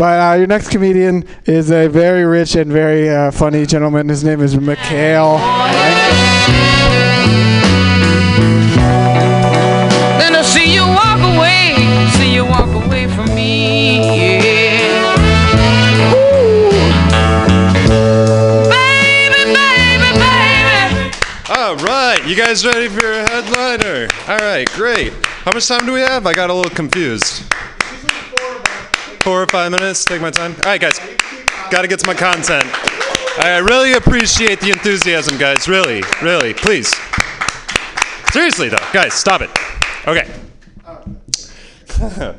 But uh, your next comedian is a very rich and very uh, funny gentleman. His name is Mikhail. Then I see you walk away, see you walk away from me. Yeah. Ooh. Baby, baby, baby. All right, you guys ready for your headliner? All right, great. How much time do we have? I got a little confused. Four or five minutes. Take my time. All right, guys. Got to get to my content. I really appreciate the enthusiasm, guys. Really, really. Please. Seriously, though, guys, stop it. Okay.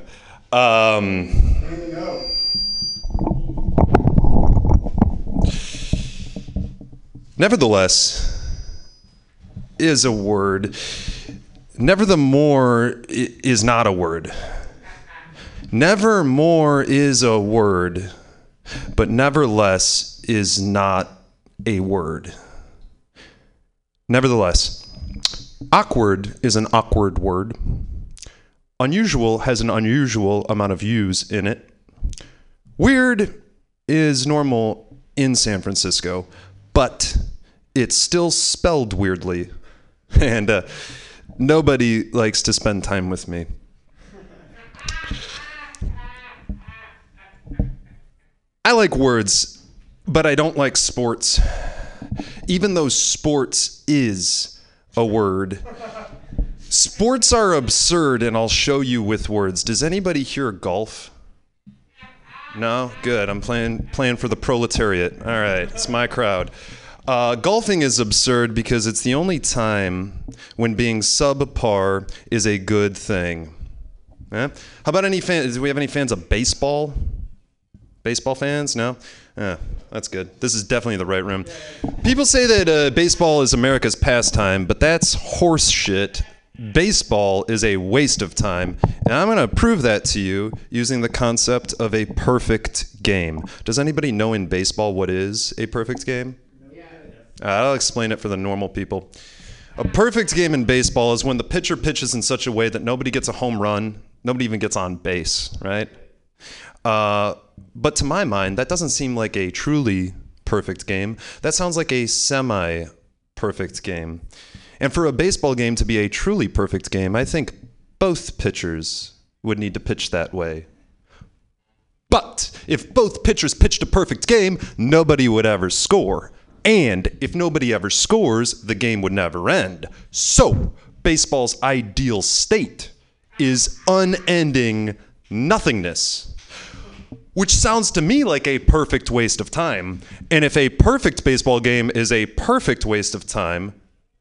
um. Nevertheless, is a word. Nevermore is not a word. Nevermore is a word, but nevertheless is not a word. Nevertheless, awkward is an awkward word. Unusual has an unusual amount of U's in it. Weird is normal in San Francisco, but it's still spelled weirdly. And uh, nobody likes to spend time with me. I like words, but I don't like sports. Even though sports is a word. Sports are absurd, and I'll show you with words. Does anybody hear golf? No? Good. I'm playing playing for the proletariat. All right, it's my crowd. Uh, golfing is absurd because it's the only time when being subpar is a good thing. Eh? How about any fans? Do we have any fans of baseball? Baseball fans? No? Yeah, that's good. This is definitely the right room. People say that uh, baseball is America's pastime, but that's horse shit. baseball is a waste of time, and I'm going to prove that to you using the concept of a perfect game. Does anybody know in baseball what is a perfect game? Uh, I'll explain it for the normal people. A perfect game in baseball is when the pitcher pitches in such a way that nobody gets a home run, nobody even gets on base, right? Uh, but to my mind, that doesn't seem like a truly perfect game. That sounds like a semi perfect game. And for a baseball game to be a truly perfect game, I think both pitchers would need to pitch that way. But if both pitchers pitched a perfect game, nobody would ever score. And if nobody ever scores, the game would never end. So, baseball's ideal state is unending nothingness. Which sounds to me like a perfect waste of time. And if a perfect baseball game is a perfect waste of time,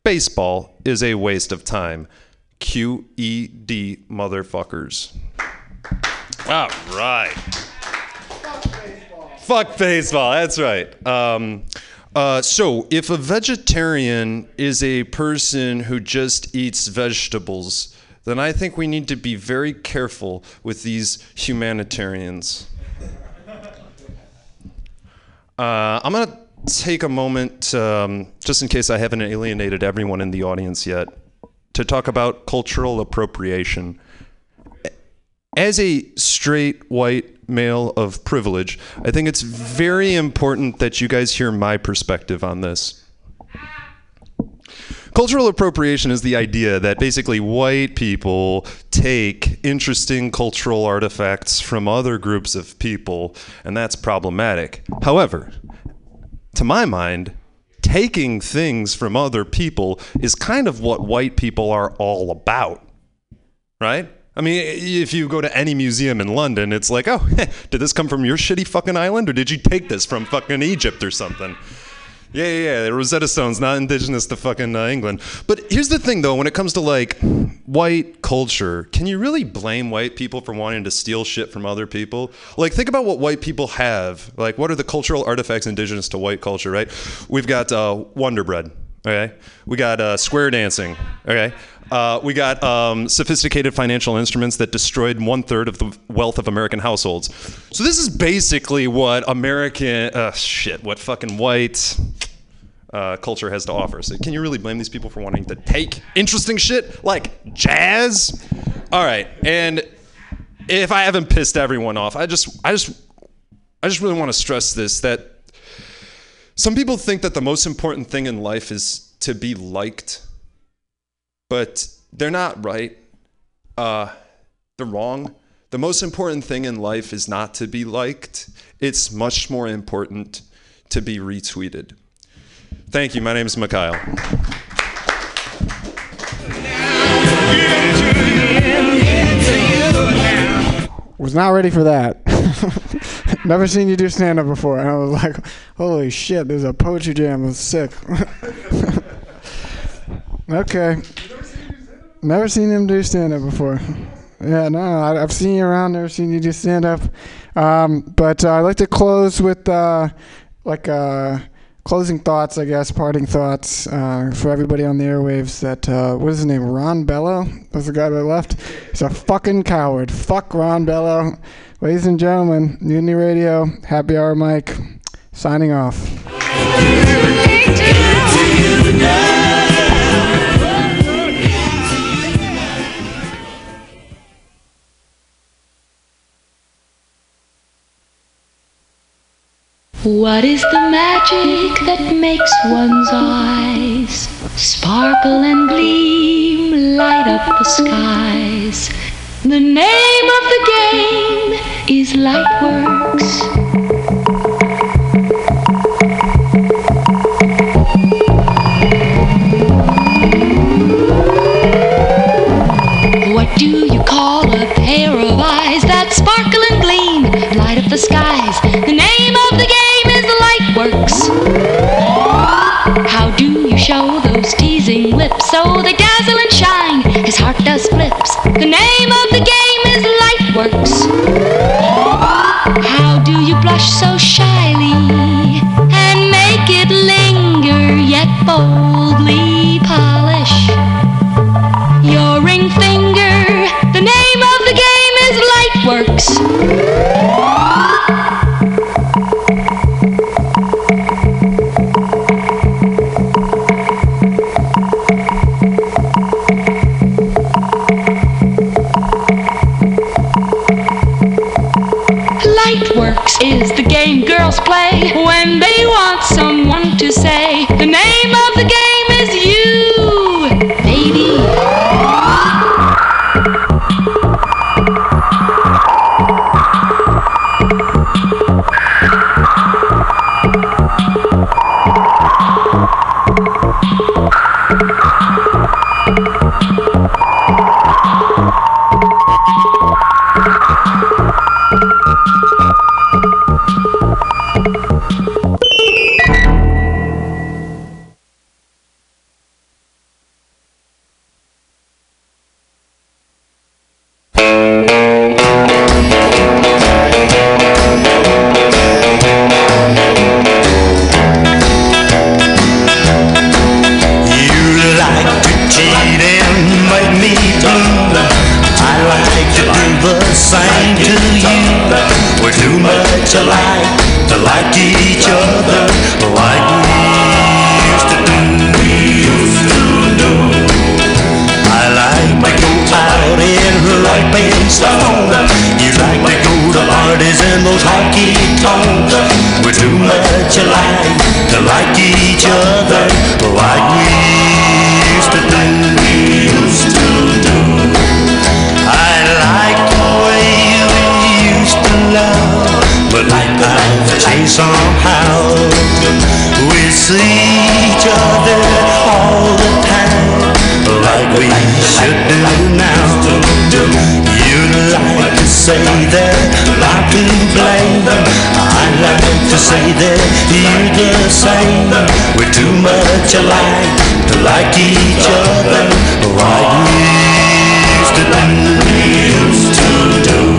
baseball is a waste of time. QED motherfuckers. All right. Fuck baseball. That's right. Um, uh, so, if a vegetarian is a person who just eats vegetables, then I think we need to be very careful with these humanitarians. Uh, I'm going to take a moment, um, just in case I haven't alienated everyone in the audience yet, to talk about cultural appropriation. As a straight white male of privilege, I think it's very important that you guys hear my perspective on this. Cultural appropriation is the idea that basically white people take interesting cultural artifacts from other groups of people, and that's problematic. However, to my mind, taking things from other people is kind of what white people are all about, right? I mean, if you go to any museum in London, it's like, oh, did this come from your shitty fucking island, or did you take this from fucking Egypt or something? Yeah, yeah, yeah. Rosetta Stone's not indigenous to fucking uh, England. But here's the thing, though, when it comes to like white culture, can you really blame white people for wanting to steal shit from other people? Like, think about what white people have. Like, what are the cultural artifacts indigenous to white culture, right? We've got uh, Wonder Bread, okay? We got uh, square dancing, okay? Uh, we got um, sophisticated financial instruments that destroyed one third of the wealth of American households. So this is basically what American uh, shit, what fucking white uh, culture has to offer. So can you really blame these people for wanting to take interesting shit like jazz? All right, and if I haven't pissed everyone off, I just, I just, I just really want to stress this that some people think that the most important thing in life is to be liked but they're not right. Uh, they're wrong. The most important thing in life is not to be liked, it's much more important to be retweeted. Thank you. My name is Mikhail. Was not ready for that. Never seen you do stand up before. And I was like, holy shit, there's a poetry jam. It was sick. okay. Never seen him do stand up before. Yeah, no, I, I've seen you around. Never seen you do stand up. Um, but uh, I'd like to close with uh, like uh, closing thoughts, I guess, parting thoughts uh, for everybody on the airwaves. That uh, what is his name? Ron Bello was the guy that left. He's a fucking coward. Fuck Ron Bello. Ladies and gentlemen, Mutiny Radio, Happy Hour Mic, signing off. What is the magic that makes one's eyes sparkle and gleam, light up the skies? The name of the game is Lightworks. What do you call a pair of eyes that sparkle and gleam, light up the skies? The name of the game is Lightworks. How do you show those teasing lips so they dazzle? His heart does flips. The name of the game is Lightworks. How do you blush so shyly and make it linger yet boldly is the game girls play when they want someone to say the name of the game the same to you. We're too much alike to like each other like we used to do. Used to do. I like to go out in rock and stone. You like to go to parties in those honky tonks. We're too much alike to like each other like we but I've somehow. We see each other all the time, like we should do now. You'd like to say that I'm to blame. I like to say that you're the same. We're too much alike to like each other like we. Used to do.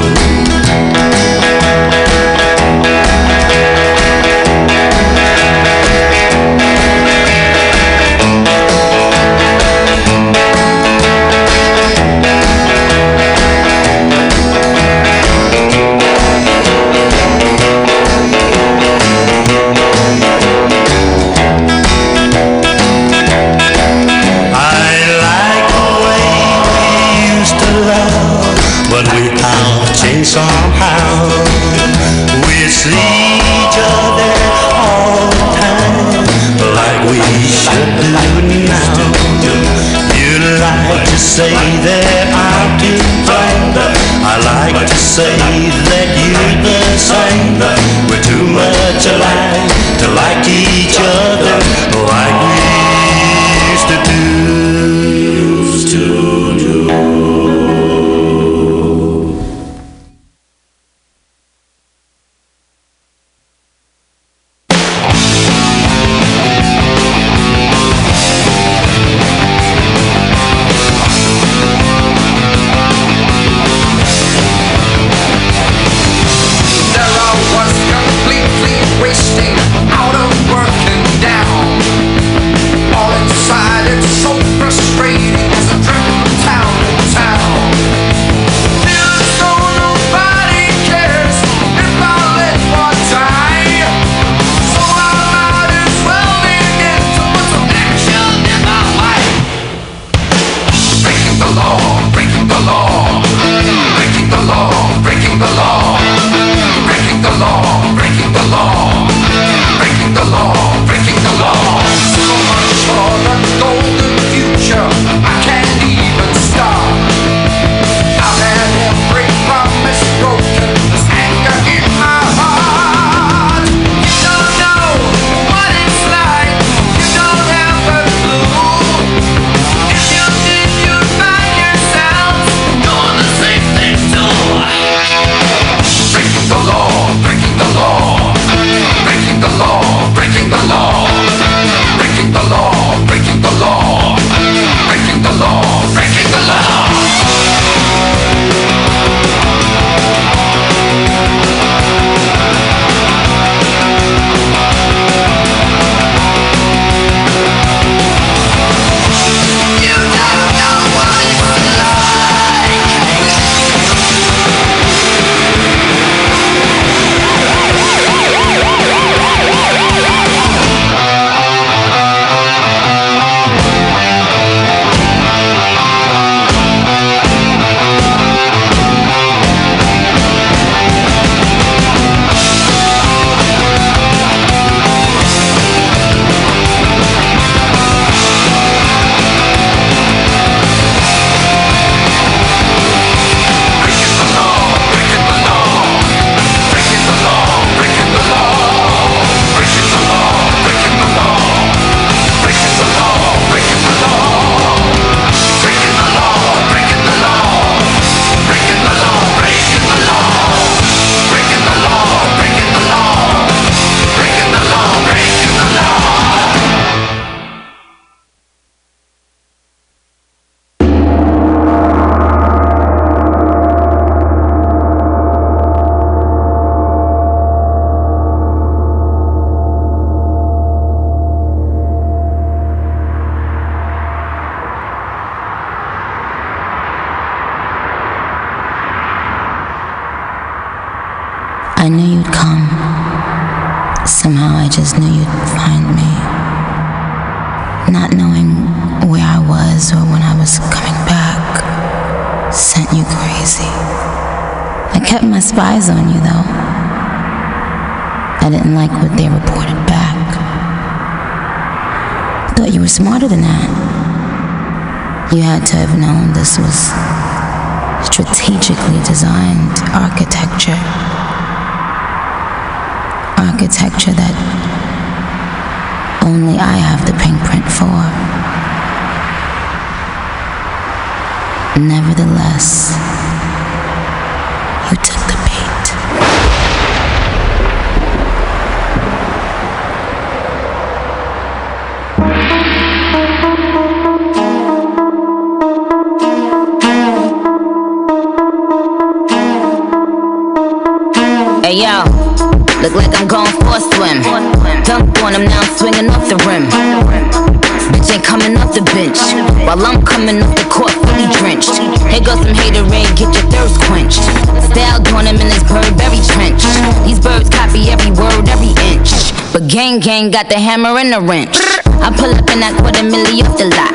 hammer and a wrench. I pull up and I quarter milli off the lot.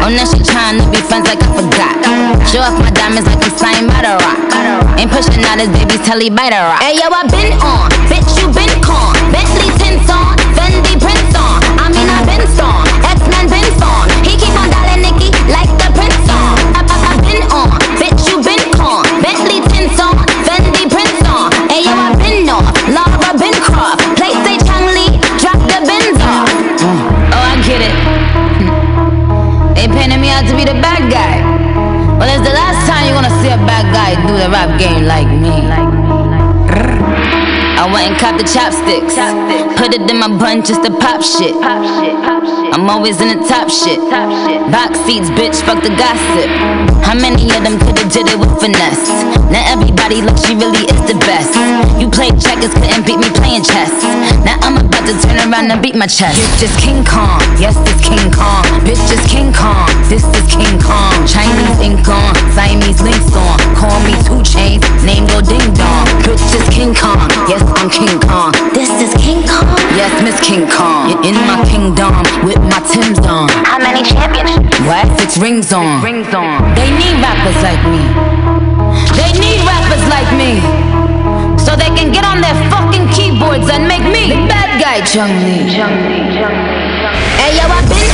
Oh, now she trying to be friends like I forgot. Show off my diamonds like I'm signed by the rock. Ain't pushing out his baby's telly by the rock. Hey, yo, I been on. the rap game like me. I went and caught the chopsticks. Put it in my bun just to pop shit. I'm always in the top shit. Box seats, bitch, fuck the gossip. How many of them could've did it with finesse? Now everybody look, she really is the best. You played checkers, couldn't beat me playing chess. Now I'm about to turn around and beat my chest. This just King Kong, yes, this King Kong. Bitch, just King Kong, this is King Kong. rings on. Rings on. They need rappers like me. They need rappers like me. So they can get on their fucking keyboards and make me the bad guy, Chung Lee. Hey yo, I've been